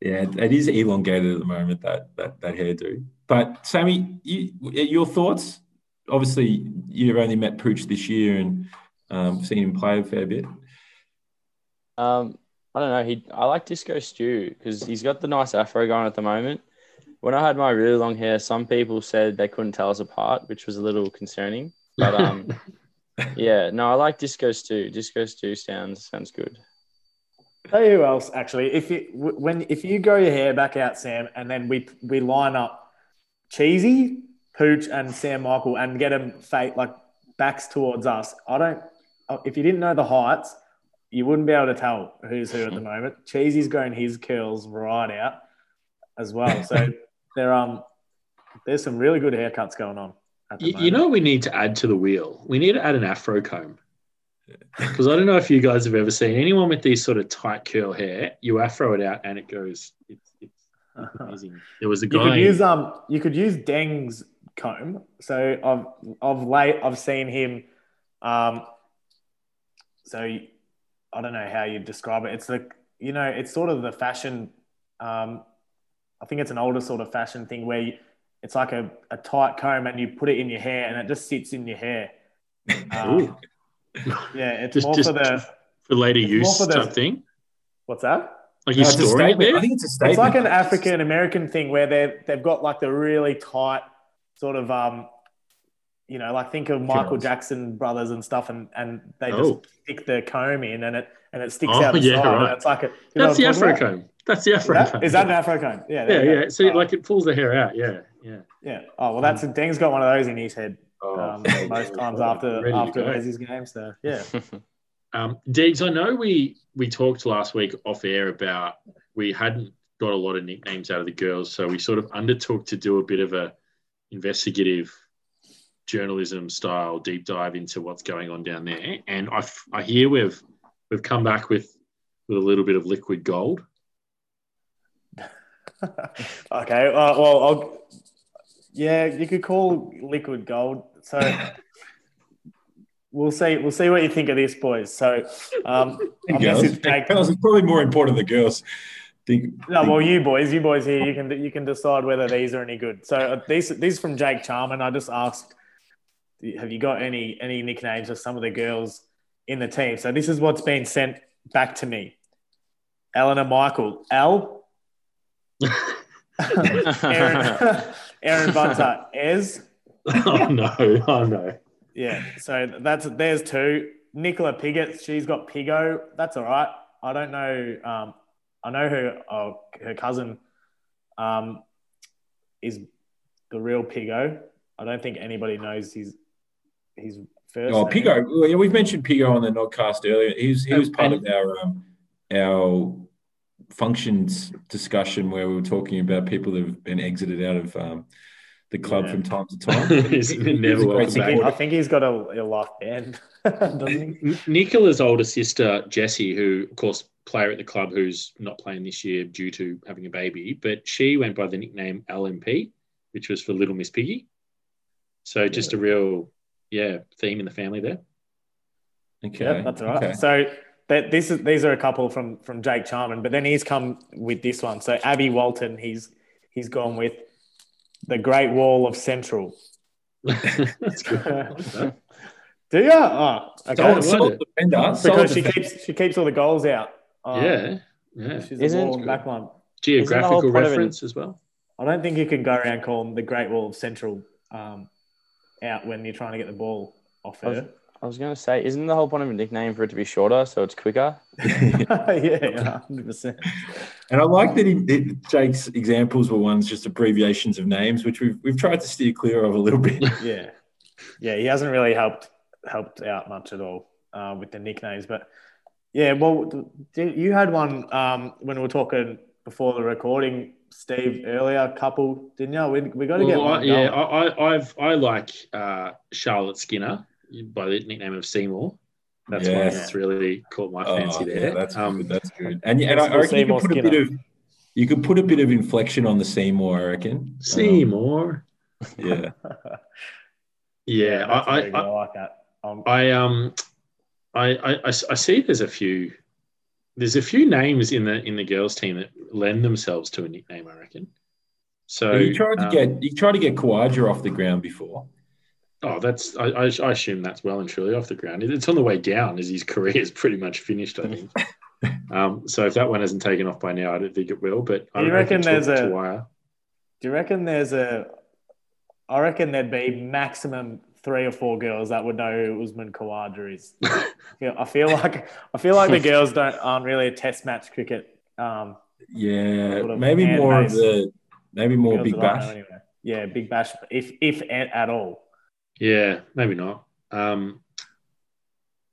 Yeah, it is elongated at the moment, that that, that hairdo. But Sammy, you, your thoughts? Obviously, you've only met Pooch this year and um, seen him play a fair bit. Um, I don't know. He I like Disco Stew because he's got the nice afro going at the moment. When I had my really long hair, some people said they couldn't tell us apart, which was a little concerning. But um, yeah, no, I like Disco Stew. Disco Stew sounds sounds good. Tell you who else actually. If you when if you grow your hair back out, Sam, and then we we line up Cheesy, Pooch, and Sam Michael, and get them fate like backs towards us. I don't. uh, If you didn't know the heights, you wouldn't be able to tell who's who at the moment. Cheesy's growing his curls right out as well. So there um there's some really good haircuts going on. At the You, moment. you know what we need to add to the wheel? We need to add an afro comb. Because I don't know if you guys have ever seen anyone with these sort of tight curl hair, you afro it out and it goes, it's, it's amazing. There was a guy. You could use um you could use Deng's comb. So of of late I've seen him um so I don't know how you describe it. It's the you know, it's sort of the fashion um I think it's an older sort of fashion thing where you, it's like a, a tight comb and you put it in your hair and it just sits in your hair. Um, Ooh. yeah, it's Just- more just- for the for later use for the- type thing. what's that? Like you're it's storing it there. I think it's a statement. It's like an African American thing where they they've got like the really tight sort of um, you know, like think of Michael Curls. Jackson brothers and stuff, and and they just Oh. stick the comb in, and it and it sticks Oh, out the yeah, side. right. And it's like a, That's the what I'm talking afro comb. That's the afro comb. is that an afro comb? Yeah, Yeah, there you yeah. So Oh, like it pulls the hair out. Yeah, yeah. yeah. Oh well, that's Deng's got one of those in his head Oh, um, most times after to after go. Resi's game. So yeah, Um, Deegs, I know we we talked last week off air about we hadn't got a lot of nicknames out of the girls, so we sort of undertook to do a bit of a investigative journalism style deep dive into what's going on down there. And I, I hear we've we've come back with with a little bit of liquid gold. okay. Uh, well, I'll, yeah, you could call liquid gold. So we'll see. We'll see what you think of this, boys. So, um, I guess messaged Jake. Girls is probably more important than girls. Think, No, think- well, you boys, you boys here, you can you can decide whether these are any good. So uh, these these from Jake Charman. I just asked, have you got any any nicknames of some of the girls in the team? So this is what's been sent back to me. Eleanor Michael, L. Erin, Erin Bunter, Ez. oh no! Oh no! Yeah, so that's there's two. Nicola Piggott, she's got Pigo. That's all right. I don't know. Um, I know her. Oh, her cousin um, is the real Pigo. I don't think anybody knows his his first. Oh, name. Pigo. Yeah, We've mentioned Pigo on the Nodcast earlier. He was, he was part of our um, our functions discussion where we were talking about people that have been exited out of um, the club Yeah. from time to time. He's He- he never was welcome I think, He, I think he's got a, a life band, doesn't he? N- Nicola's older sister Jessie, who of course player at the club, who's not playing this year due to having a baby, but she went by the nickname LMP, which was for Little Miss Piggy. So just a real yeah theme in the family there. Okay, Yeah, that's all right. okay. So that this is these are a couple from from Jake Charman, but then he's come with this one. So Abby Walton, he's he's gone with the Great Wall of Central. Do you? Oh, okay. Solid, I solid wonder. defender. because she defender. keeps she keeps all the goals out. Um, yeah, yeah. she's a Isn't- ball and back line. Geographical point of it- reference as well. I don't think you can go around calling the Great Wall of Central um, out when you're trying to get the ball off I was, her. I was going to say, isn't the whole point of a nickname for it to be shorter so it's quicker? yeah, hundred percent. And I like that he, that Jake's examples were ones just abbreviations of names, which we've we've tried to steer clear of a little bit. Yeah, yeah, he hasn't really helped helped out much at all uh, with the nicknames. But yeah, well, you had one um, when we were talking before the recording, Steve, earlier. Couple, didn't you? We, we got to get Well, I, yeah. I, I, I've I like uh, Charlotte Skinner by the nickname of Seymour. That's one Yes. that's really caught my Oh, fancy there. yeah, that's um, good. That's good. And, and I, I reckon see you more could put a bit of you could put a bit of inflection on the Seymour. I reckon. Um, Seymour. yeah. Yeah, I, very good. I, I like that. Um, I um, I, I, I s- I see there's a few, there's a few names in the in the girls team that lend themselves to a nickname. I reckon. So you tried to um, get you tried to get Khawaja off the ground before. Oh, that's I, I, I assume that's well and truly off the ground. It's on the way down as his career is pretty much finished. I think. um, so if that one hasn't taken off by now, I don't think it will. But I Do you reckon to- there's a- wire. do you reckon there's a? I reckon there'd be maximum three or four girls that would know who Usman Khawaja is. I feel, like I feel like the girls don't aren't really a test match cricket. Um, Yeah, Sort of maybe more of the maybe more girls Big that I know Bash. anyway. Yeah, Big Bash. If if at, at all. Yeah, maybe not. Um,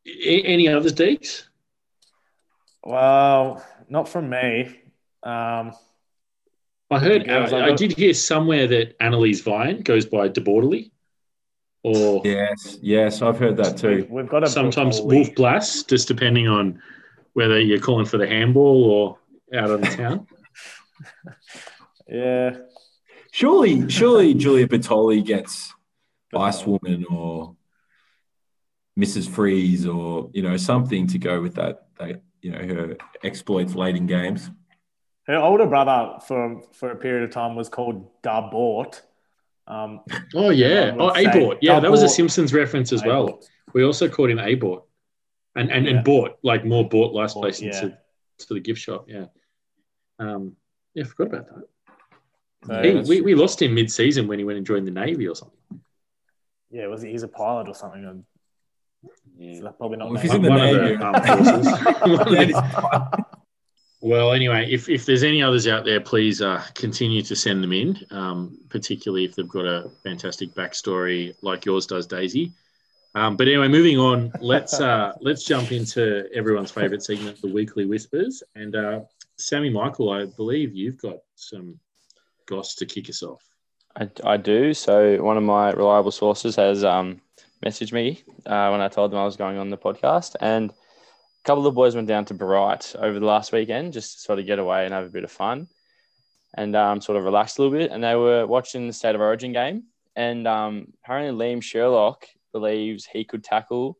a- any others, Deegs? Well, not from me. Um, I heard. I, I've I got- did hear somewhere that Annalise Vine goes by Deborderly, or Yes, yes, I've heard that too. we've got a sometimes Wolf Blass, just depending on whether you're calling for the handball or out on the town. Yeah, Surely, surely Julia Bertoli gets Ice Woman or Mrs. Freeze or you know something to go with that. That you know her exploits late in games. her older brother for for a period of time was called Darbort. Um, Oh yeah, oh would say Abort. Yeah, that was a Simpsons reference as well. We also called him Abort, and and Yeah. and bought like more bought lice Bought, place yeah. into to the gift shop. Yeah, um, yeah, forgot about that. So, He- that's we, we lost him mid season when he went and joined the navy or something. Yeah, was he, he's a pilot or something? Yeah. so that's probably not. Well, he's in the Navy, the armed forces. One of That the- is- Well, anyway, if, if there's any others out there, please uh, continue to send them in, um, particularly if they've got a fantastic backstory like yours does, Daisy. Um, but anyway, moving on, let's uh, let's jump into everyone's favourite segment, the Weekly Whispers. And uh, Sammy Michael, I believe you've got some goss to kick us off. I, I do. So one of my reliable sources has um, messaged me uh, when I told them I was going on the podcast, and a couple of the boys went down to Bright over the last weekend just to sort of get away and have a bit of fun and um, sort of relax a little bit. And they were watching the State of Origin game. And um, apparently, Liam Sherlock believes he could tackle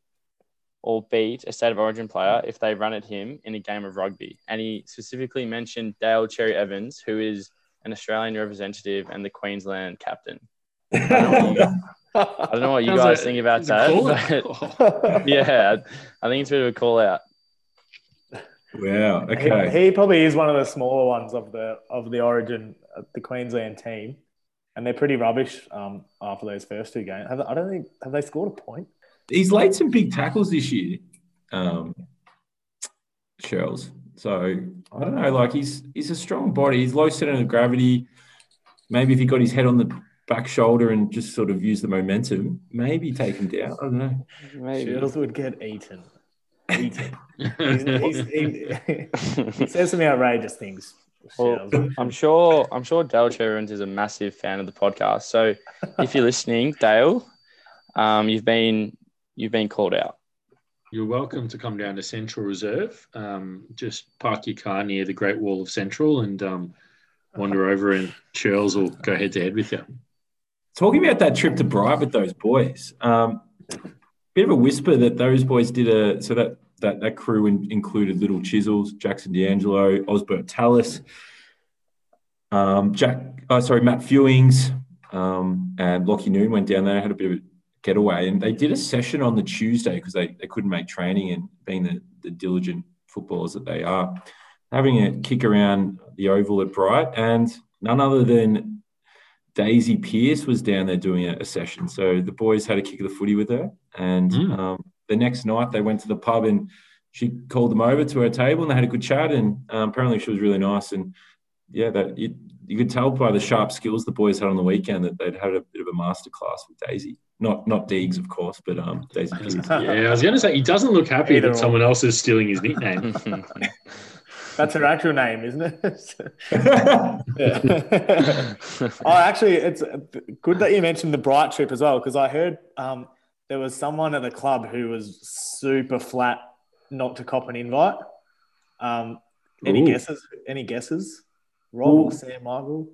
or beat a State of Origin player if they run at him in a game of rugby. And he specifically mentioned Daly Cherry Evans, who is an Australian representative and the Queensland captain. I don't know what you, I know what you guys like- think about that. but yeah, I think it's a bit of a call out. Wow. Okay. he probably is one of the smaller ones of the of the Origin, uh, the Queensland team, and they're pretty rubbish um, after those first two games. Have, I don't think have they scored a point. He's laid some big tackles this year, um, Shells. So I don't know. Like he's he's a strong body. He's low center of gravity. Maybe if he got his head on the back shoulder and just sort of used the momentum, maybe take him down. I don't know. Maybe. Shields would get eaten. Eaten. He's, he's, he, he says some outrageous things. Well, I'm sure I'm sure Daly Cherry is a massive fan of the podcast. So if you're listening, Daly, um, you've been you've been called out. You're welcome to come down to Central Reserve. Um, just park your car near the Great Wall of Central and um, wander over, and Churls will go head to head with you. Talking about that trip to Bright with those boys, um, bit of a whisper that those boys did a so that that that crew in, included Little Chisels, Jackson D'Angelo, Osbert Tallis, um, Jack, oh, sorry, Matt Fewings, um, and Lockie Noon went down there, had a bit of a getaway, and they did a session on the Tuesday because they, they couldn't make training and being the, the diligent footballers that they are, having a kick around the oval at Bright, and none other than Daisy Pearce was down there doing a, a session. So the boys had a kick of the footy with her, and Mm. um, the next night they went to the pub and she called them over to her table and they had a good chat. And um, apparently she was really nice. And yeah, that it, you could tell by the sharp skills the boys had on the weekend that they'd had a bit of a masterclass with Daisy. Not not Deegs, of course, but um, Daisy Pearce. Yeah, I was going to say he doesn't look happy Either that or. someone else is stealing his nickname. That's her actual name, isn't it? Oh, actually, it's good that you mentioned the Bright trip as well, because I heard um, there was someone at the club who was super flat not to cop an invite. Um, any Ooh. guesses? Any guesses? Rob or Sam Michael?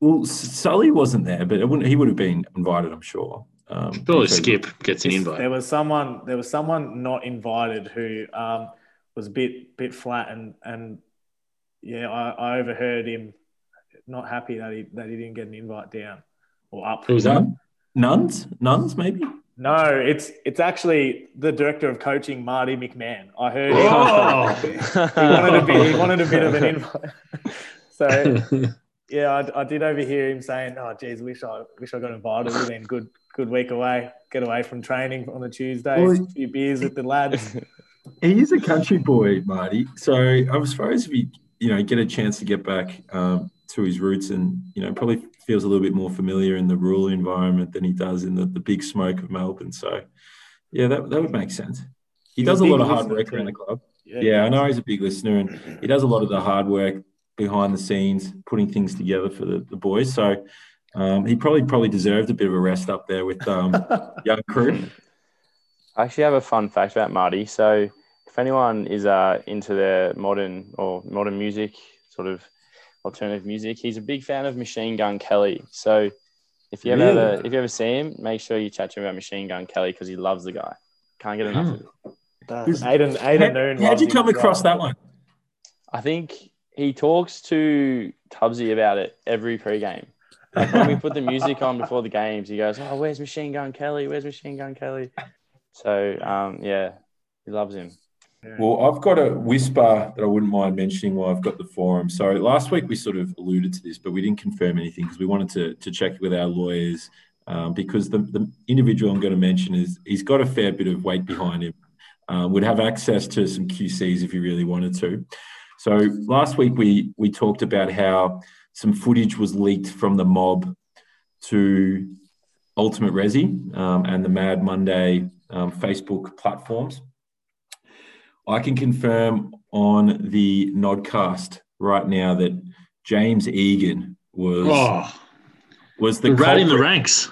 well, Sully wasn't there, but it wouldn't, he would have been invited, I'm sure. Um, Surely so- Skip gets an invite. There was someone. There was someone not invited who um, was a bit bit flat, and and yeah, I, I overheard him not happy that he that he didn't get an invite down or up. Who was that? Nuns? Nuns, maybe? No, it's it's actually the director of coaching, Marty McMahon. I heard him. He wanted a bit. He wanted a bit of an invite. so yeah, I, I did overhear him saying, "Oh, geez, wish I wish I got invited. It Would have been good good week away. Get away from training on a Tuesday. Well, a few beers with the lads. He is a country boy, Marty. So I was suppose if he, you know, get a chance to get back um, to his roots and, you know, probably feels a little bit more familiar in the rural environment than he does in the, the big smoke of Melbourne. So, yeah, that, that would make sense. He He's does a big lot of hard work around the club. Yeah, I know he's a big listener and he does a lot of the hard work behind the scenes, putting things together for the, the boys. So um, he probably probably deserved a bit of a rest up there with um, young crew. I actually have a fun fact about Marty. So, if anyone is uh, into their modern or modern music, sort of alternative music, he's a big fan of Machine Gun Kelly. So, if you ever, Really? ever if you ever see him, make sure you chat to him about Machine Gun Kelly because he loves the guy. Can't get enough of it. Does. Aiden, Aiden Noon. How'd you come across well. that one? I think he talks to Tubbsy about it every pregame. Like when we put the music on before the games, he goes, "Oh, where's Machine Gun Kelly? Where's Machine Gun Kelly?" So, um, yeah, he loves him. Well, I've got a whisper that I wouldn't mind mentioning while I've got the forum. So last week we sort of alluded to this, but we didn't confirm anything because we wanted to, to check with our lawyers um, because the, the individual I'm going to mention is he's got a fair bit of weight behind him. Um, would have access to some QCs if he really wanted to. So last week we we talked about how some footage was leaked from the mob to Ultimate Resi um, and the Mad Monday um, Facebook platforms. I can confirm on the Nodcast right now that James Egan was Oh, was the rat in the ranks.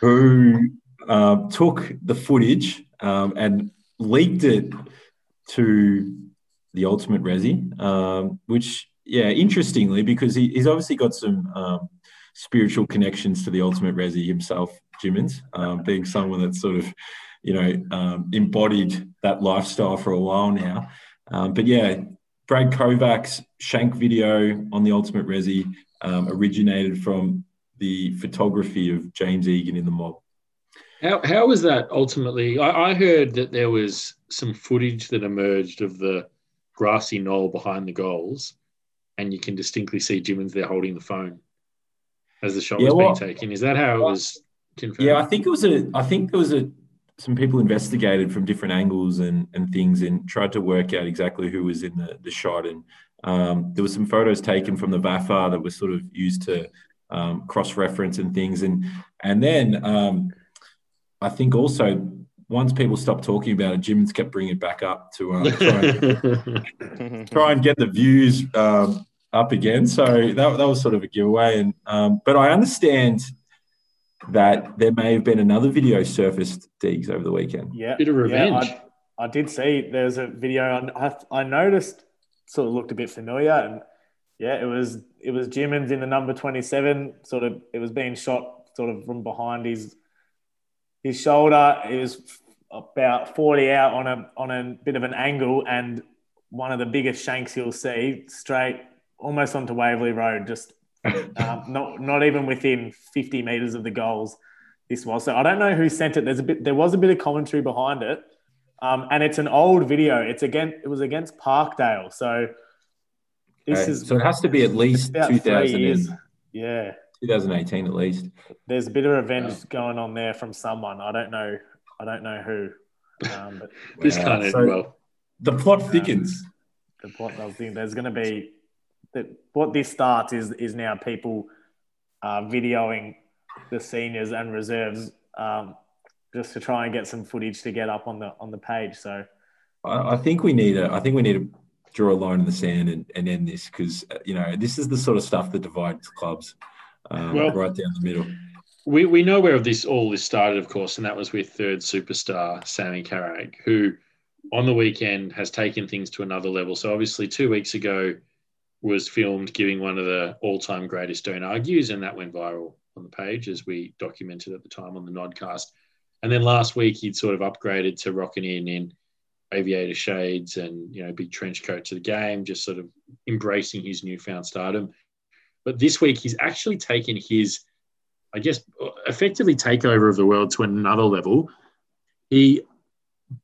who um, took the footage um, and leaked it to the Ultimate Resi, um, which yeah, interestingly because he, he's obviously got some um, spiritual connections to the Ultimate Resi himself, Jimmins, um, being someone that's sort of you know um, embodied that lifestyle for a while now. Um, but yeah, Brad Kovac's Shank video on the Ultimate Resi um, originated from the photography of James Egan in the mob. How, how was that ultimately? I, I heard that there was some footage that emerged of the grassy knoll behind the goals, and you can distinctly see Jimmins there holding the phone as the shot Yeah, was well- being taken. Is that how it was confirmed? Yeah, I think it was a. I think there was a. Some people investigated from different angles and, and things and tried to work out exactly who was in the, the shot. And um, there were some photos taken from the VAFA that were sort of used to um, cross reference and things. And and then um, I think also once people stopped talking about it, Jimmins kept bringing it back up to uh, try, and, try and get the views um, up again. So that, that was sort of a giveaway. And um, but I understand that there may have been another video surfaced Deegs over the weekend. Yeah, Bit of revenge. Yeah, I, I did see there's a video. I, I, I noticed sort of looked a bit familiar, and yeah, it was it was Jimmins in the number twenty seven. Sort of, it was being shot sort of from behind his his shoulder. It was about forty out on a on a bit of an angle, and one of the biggest shanks you'll see straight almost onto Waverley Road, just um, not not even within 50 meters of the goals. This was so. I don't know who sent it. There's a bit. There was a bit of commentary behind it, um, and it's an old video. It's again. It was against Parkdale. So this Okay, is so it has to be at least 2000 years. Yeah, 2018 at least. there's a bit of revenge going on there from someone. I don't know. I don't know who. Um, but this Wow. can't end So- well. The plot thickens. the point I was thinking, there's going to be that what this starts is is now people uh, videoing the seniors and reserves um, just to try and get some footage to get up on the on the page. So I, I think we need a. I think we need to draw a line in the sand and, and end this because you know this is the sort of stuff that divides clubs um, Well- right down the middle. We, we know where this all this started, of course, and that was with third superstar Sammy Carrick, who on the weekend has taken things to another level. So obviously, two weeks ago was filmed giving one of the all-time greatest don't argues, and that went viral on the page as we documented at the time on the Nodcast. And then last week he'd sort of upgraded to rocking in in aviator shades and you know big trench coat to the game, just sort of embracing his newfound stardom. But this week he's actually taken his I guess, effectively takeover of the world to another level. He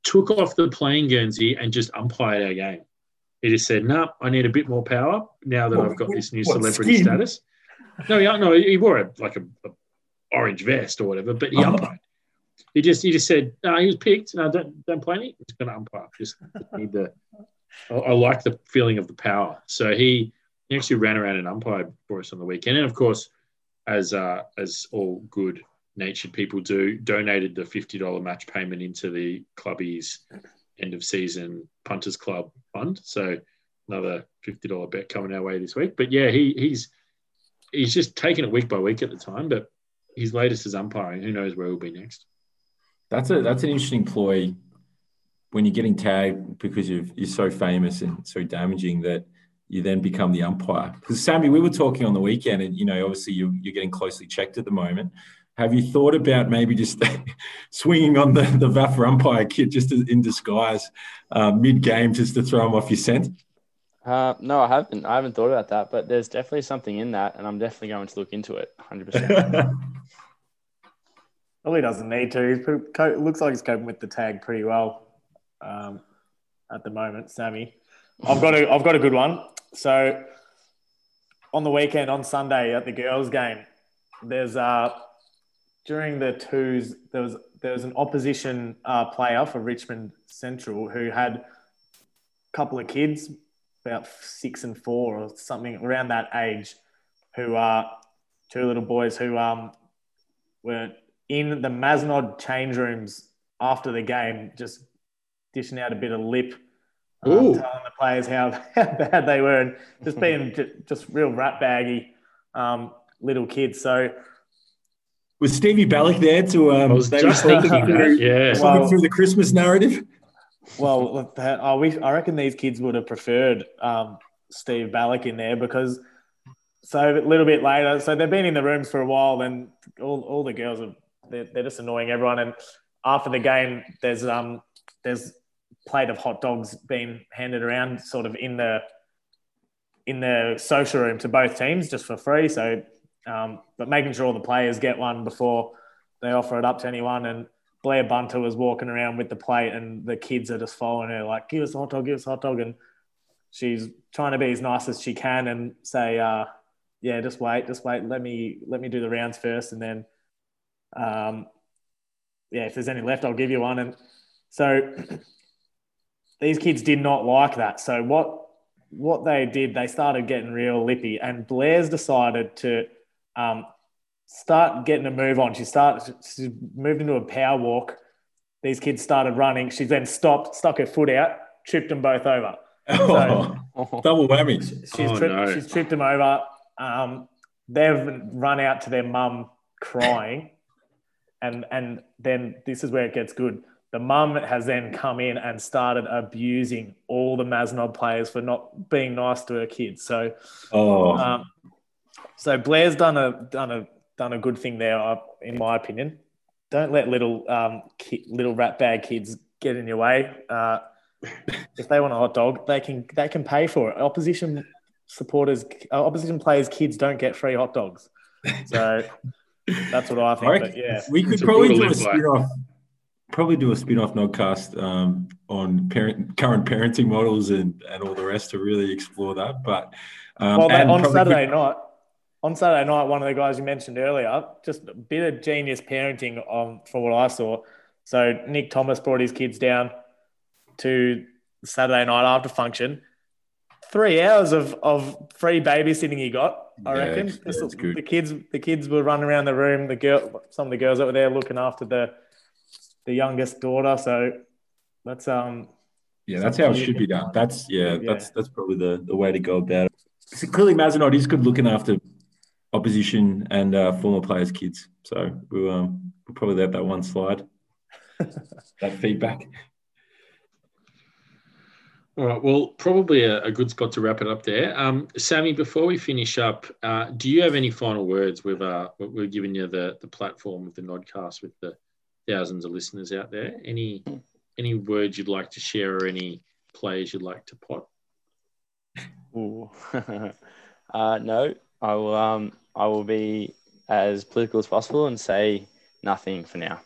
took off the playing Guernsey and just umpired our game. He just said, "No, I need a bit more power now that What- I've got this new celebrity skin? status." No, he, no, he wore a, like a, a orange vest or whatever, but he Oh. umpired. He just he just said, "No, he was picked. No, don't don't play me. He's going to umpire. Just need the. I, I like the feeling of the power. So he, he actually ran around and umpired for us on the weekend, and of course, as uh, as all good natured people do, donated the fifty dollar match payment into the clubby's end of season punters club fund. So another fifty dollar bet coming our way this week. But yeah, he he's he's just taking it week by week at the time. But his latest is umpiring. Who knows where he'll be next? That's a that's an interesting ploy when you're getting tagged because you've, you're so famous and so damaging that you then become the umpire. Because Sammy, we were talking on the weekend, and you know, obviously you, you're getting closely checked at the moment. Have you thought about maybe just swinging on the the VAFA umpire kit just in disguise uh, mid game just to throw him off your scent? Uh, no, I haven't. I haven't thought about that, but there's definitely something in that, and I'm definitely going to look into it. 100. percent well, he doesn't need to. He's pretty, looks like he's coping with the tag pretty well um, at the moment. Sammy, I've got a I've got a good one. So on the weekend on Sunday at the girls' game, there's uh during the twos there was there was an opposition uh, player for Richmond Central who had a couple of kids, about six and four or something around that age, who are two little boys who um were in the Mazenod change rooms after the game, just dishing out a bit of lip, um, telling the players how, how bad they were, and just being ju- just real rat baggy um, little kids. So Was Stevie Ballock there to um, I was just thinking through, that. Yeah. talking Well- through the Christmas narrative? Well, I wish I reckon these kids would have preferred um, Steve Ballack in there because so a little bit later, so they've been in the rooms for a while, and all, all the girls are they're, they're just annoying everyone. And after the game, there's um there's plate of hot dogs being handed around, sort of in the in the social room to both teams just for free. So, um, but making sure all the players get one before they offer it up to anyone. And Blair Bunter was walking around with the plate, and the kids are just following her, like, "Give us a hot dog, give us a hot dog," and she's trying to be as nice as she can and say, uh, "Yeah, just wait, just wait. Let me let me do the rounds first, and then, um, yeah, if there's any left, I'll give you one." And so these kids did not like that. So what what they did, they started getting real lippy, and Blair's decided to um, start getting a move on. She started, she moved into a power walk. These kids started running. She then stopped, stuck her foot out, tripped them both over. So oh, double whammy. She's, oh, tripped, no. she's tripped them over. Um, they've run out to their mum crying. and, and then this is where it gets good. The mum has then come in and started abusing all the Mazenod players for not being nice to her kids. So, oh. Um, so Blair's done a done a done a good thing there, uh, in my opinion. Don't let little um, ki- little rat bag kids get in your way. Uh, if they want a hot dog, they can they can pay for it. Opposition supporters, uh, opposition players' kids don't get free hot dogs. So that's what I think. I but yeah, we could it's probably do a spin off. Probably do a spin-off nodcast um, on parent, current parenting models and, and all the rest to really explore that. But um, well, on Saturday could, night, on Saturday night, one of the guys you mentioned earlier, just a bit of genius parenting um, from what I saw. So Nick Thomas brought his kids down to Saturday night after function. Three hours of, of free babysitting he got, I yeah, reckon. Yeah, the, the kids the kids were running around the room. The girl, some of the girls that were there looking after the the youngest daughter. So that's um yeah, that's how it should be done. That's yeah, yeah, that's that's probably the, the way to go about it. So clearly, Mazenod is good looking after opposition and uh, former players' kids. So we'll, um, we'll probably let that one slide. that feedback. All right. Well, probably a, a, good spot to wrap it up there. Um, Sammy, before we finish up, uh, do you have any final words? We've uh, we're giving you the the platform of the Nodcast with the thousands of listeners out there. Any any words you'd like to share, or any players you'd like to pot? Uh, no, I will. Um, I will be as political as possible and say nothing for now.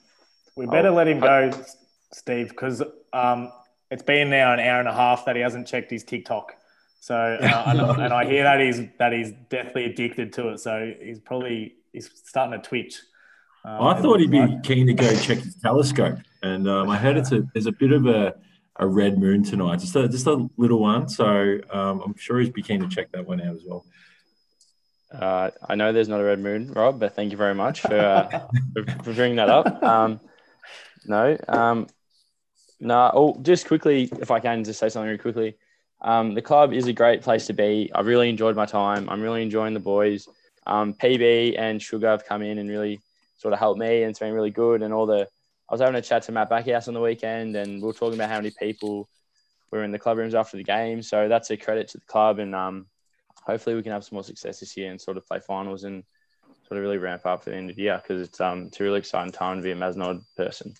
We better I'll, let him go, I, Steve, because um, it's been now an hour and a half that he hasn't checked his TikTok. So, uh, and, and, I hear that he's that he's deathly addicted to it. So he's probably he's starting to twitch. Um, I thought he'd be keen to go check his telescope, and um, I heard it's a there's a bit of a, a red moon tonight, just a just a little one. So um, I'm sure he'd be keen to check that one out as well. Uh, I know there's not a red moon, Rob, but thank you very much for uh, for, for, bringing that up. Um, no, um, no. Oh, just quickly, if I can, just say something really quickly. Um, the club is a great place to be. I've really enjoyed my time. I'm really enjoying the boys. Um, PB and Sugar have come in and really sort of helped me, and it's been really good. And all the I was having a chat to Matt Backhouse on the weekend, and we were talking about how many people were in the club rooms after the game. So that's a credit to the club, and um, hopefully we can have some more success this year and sort of play finals and sort of really ramp up for the end of the year because it's um it's a really exciting time to be a Mazenod person.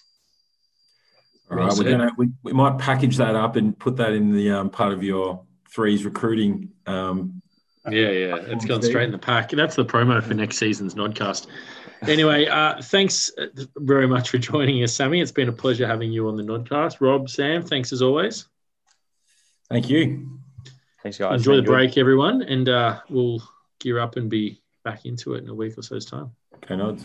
All right, we're gonna we, we might package that up and put that in the um, part of your threes recruiting. Um, yeah, yeah, it's gone straight in the pack. That's the promo for next season's Nodcast. Anyway, uh, thanks uh, very much for joining us, Sammy. It's been a pleasure having you on the Nodcast. Rob, Sam, thanks as always. Thank you. Thanks, guys. Enjoy the break, good. everyone, and uh, we'll gear up and be back into it in a week or so's time. Okay, nods.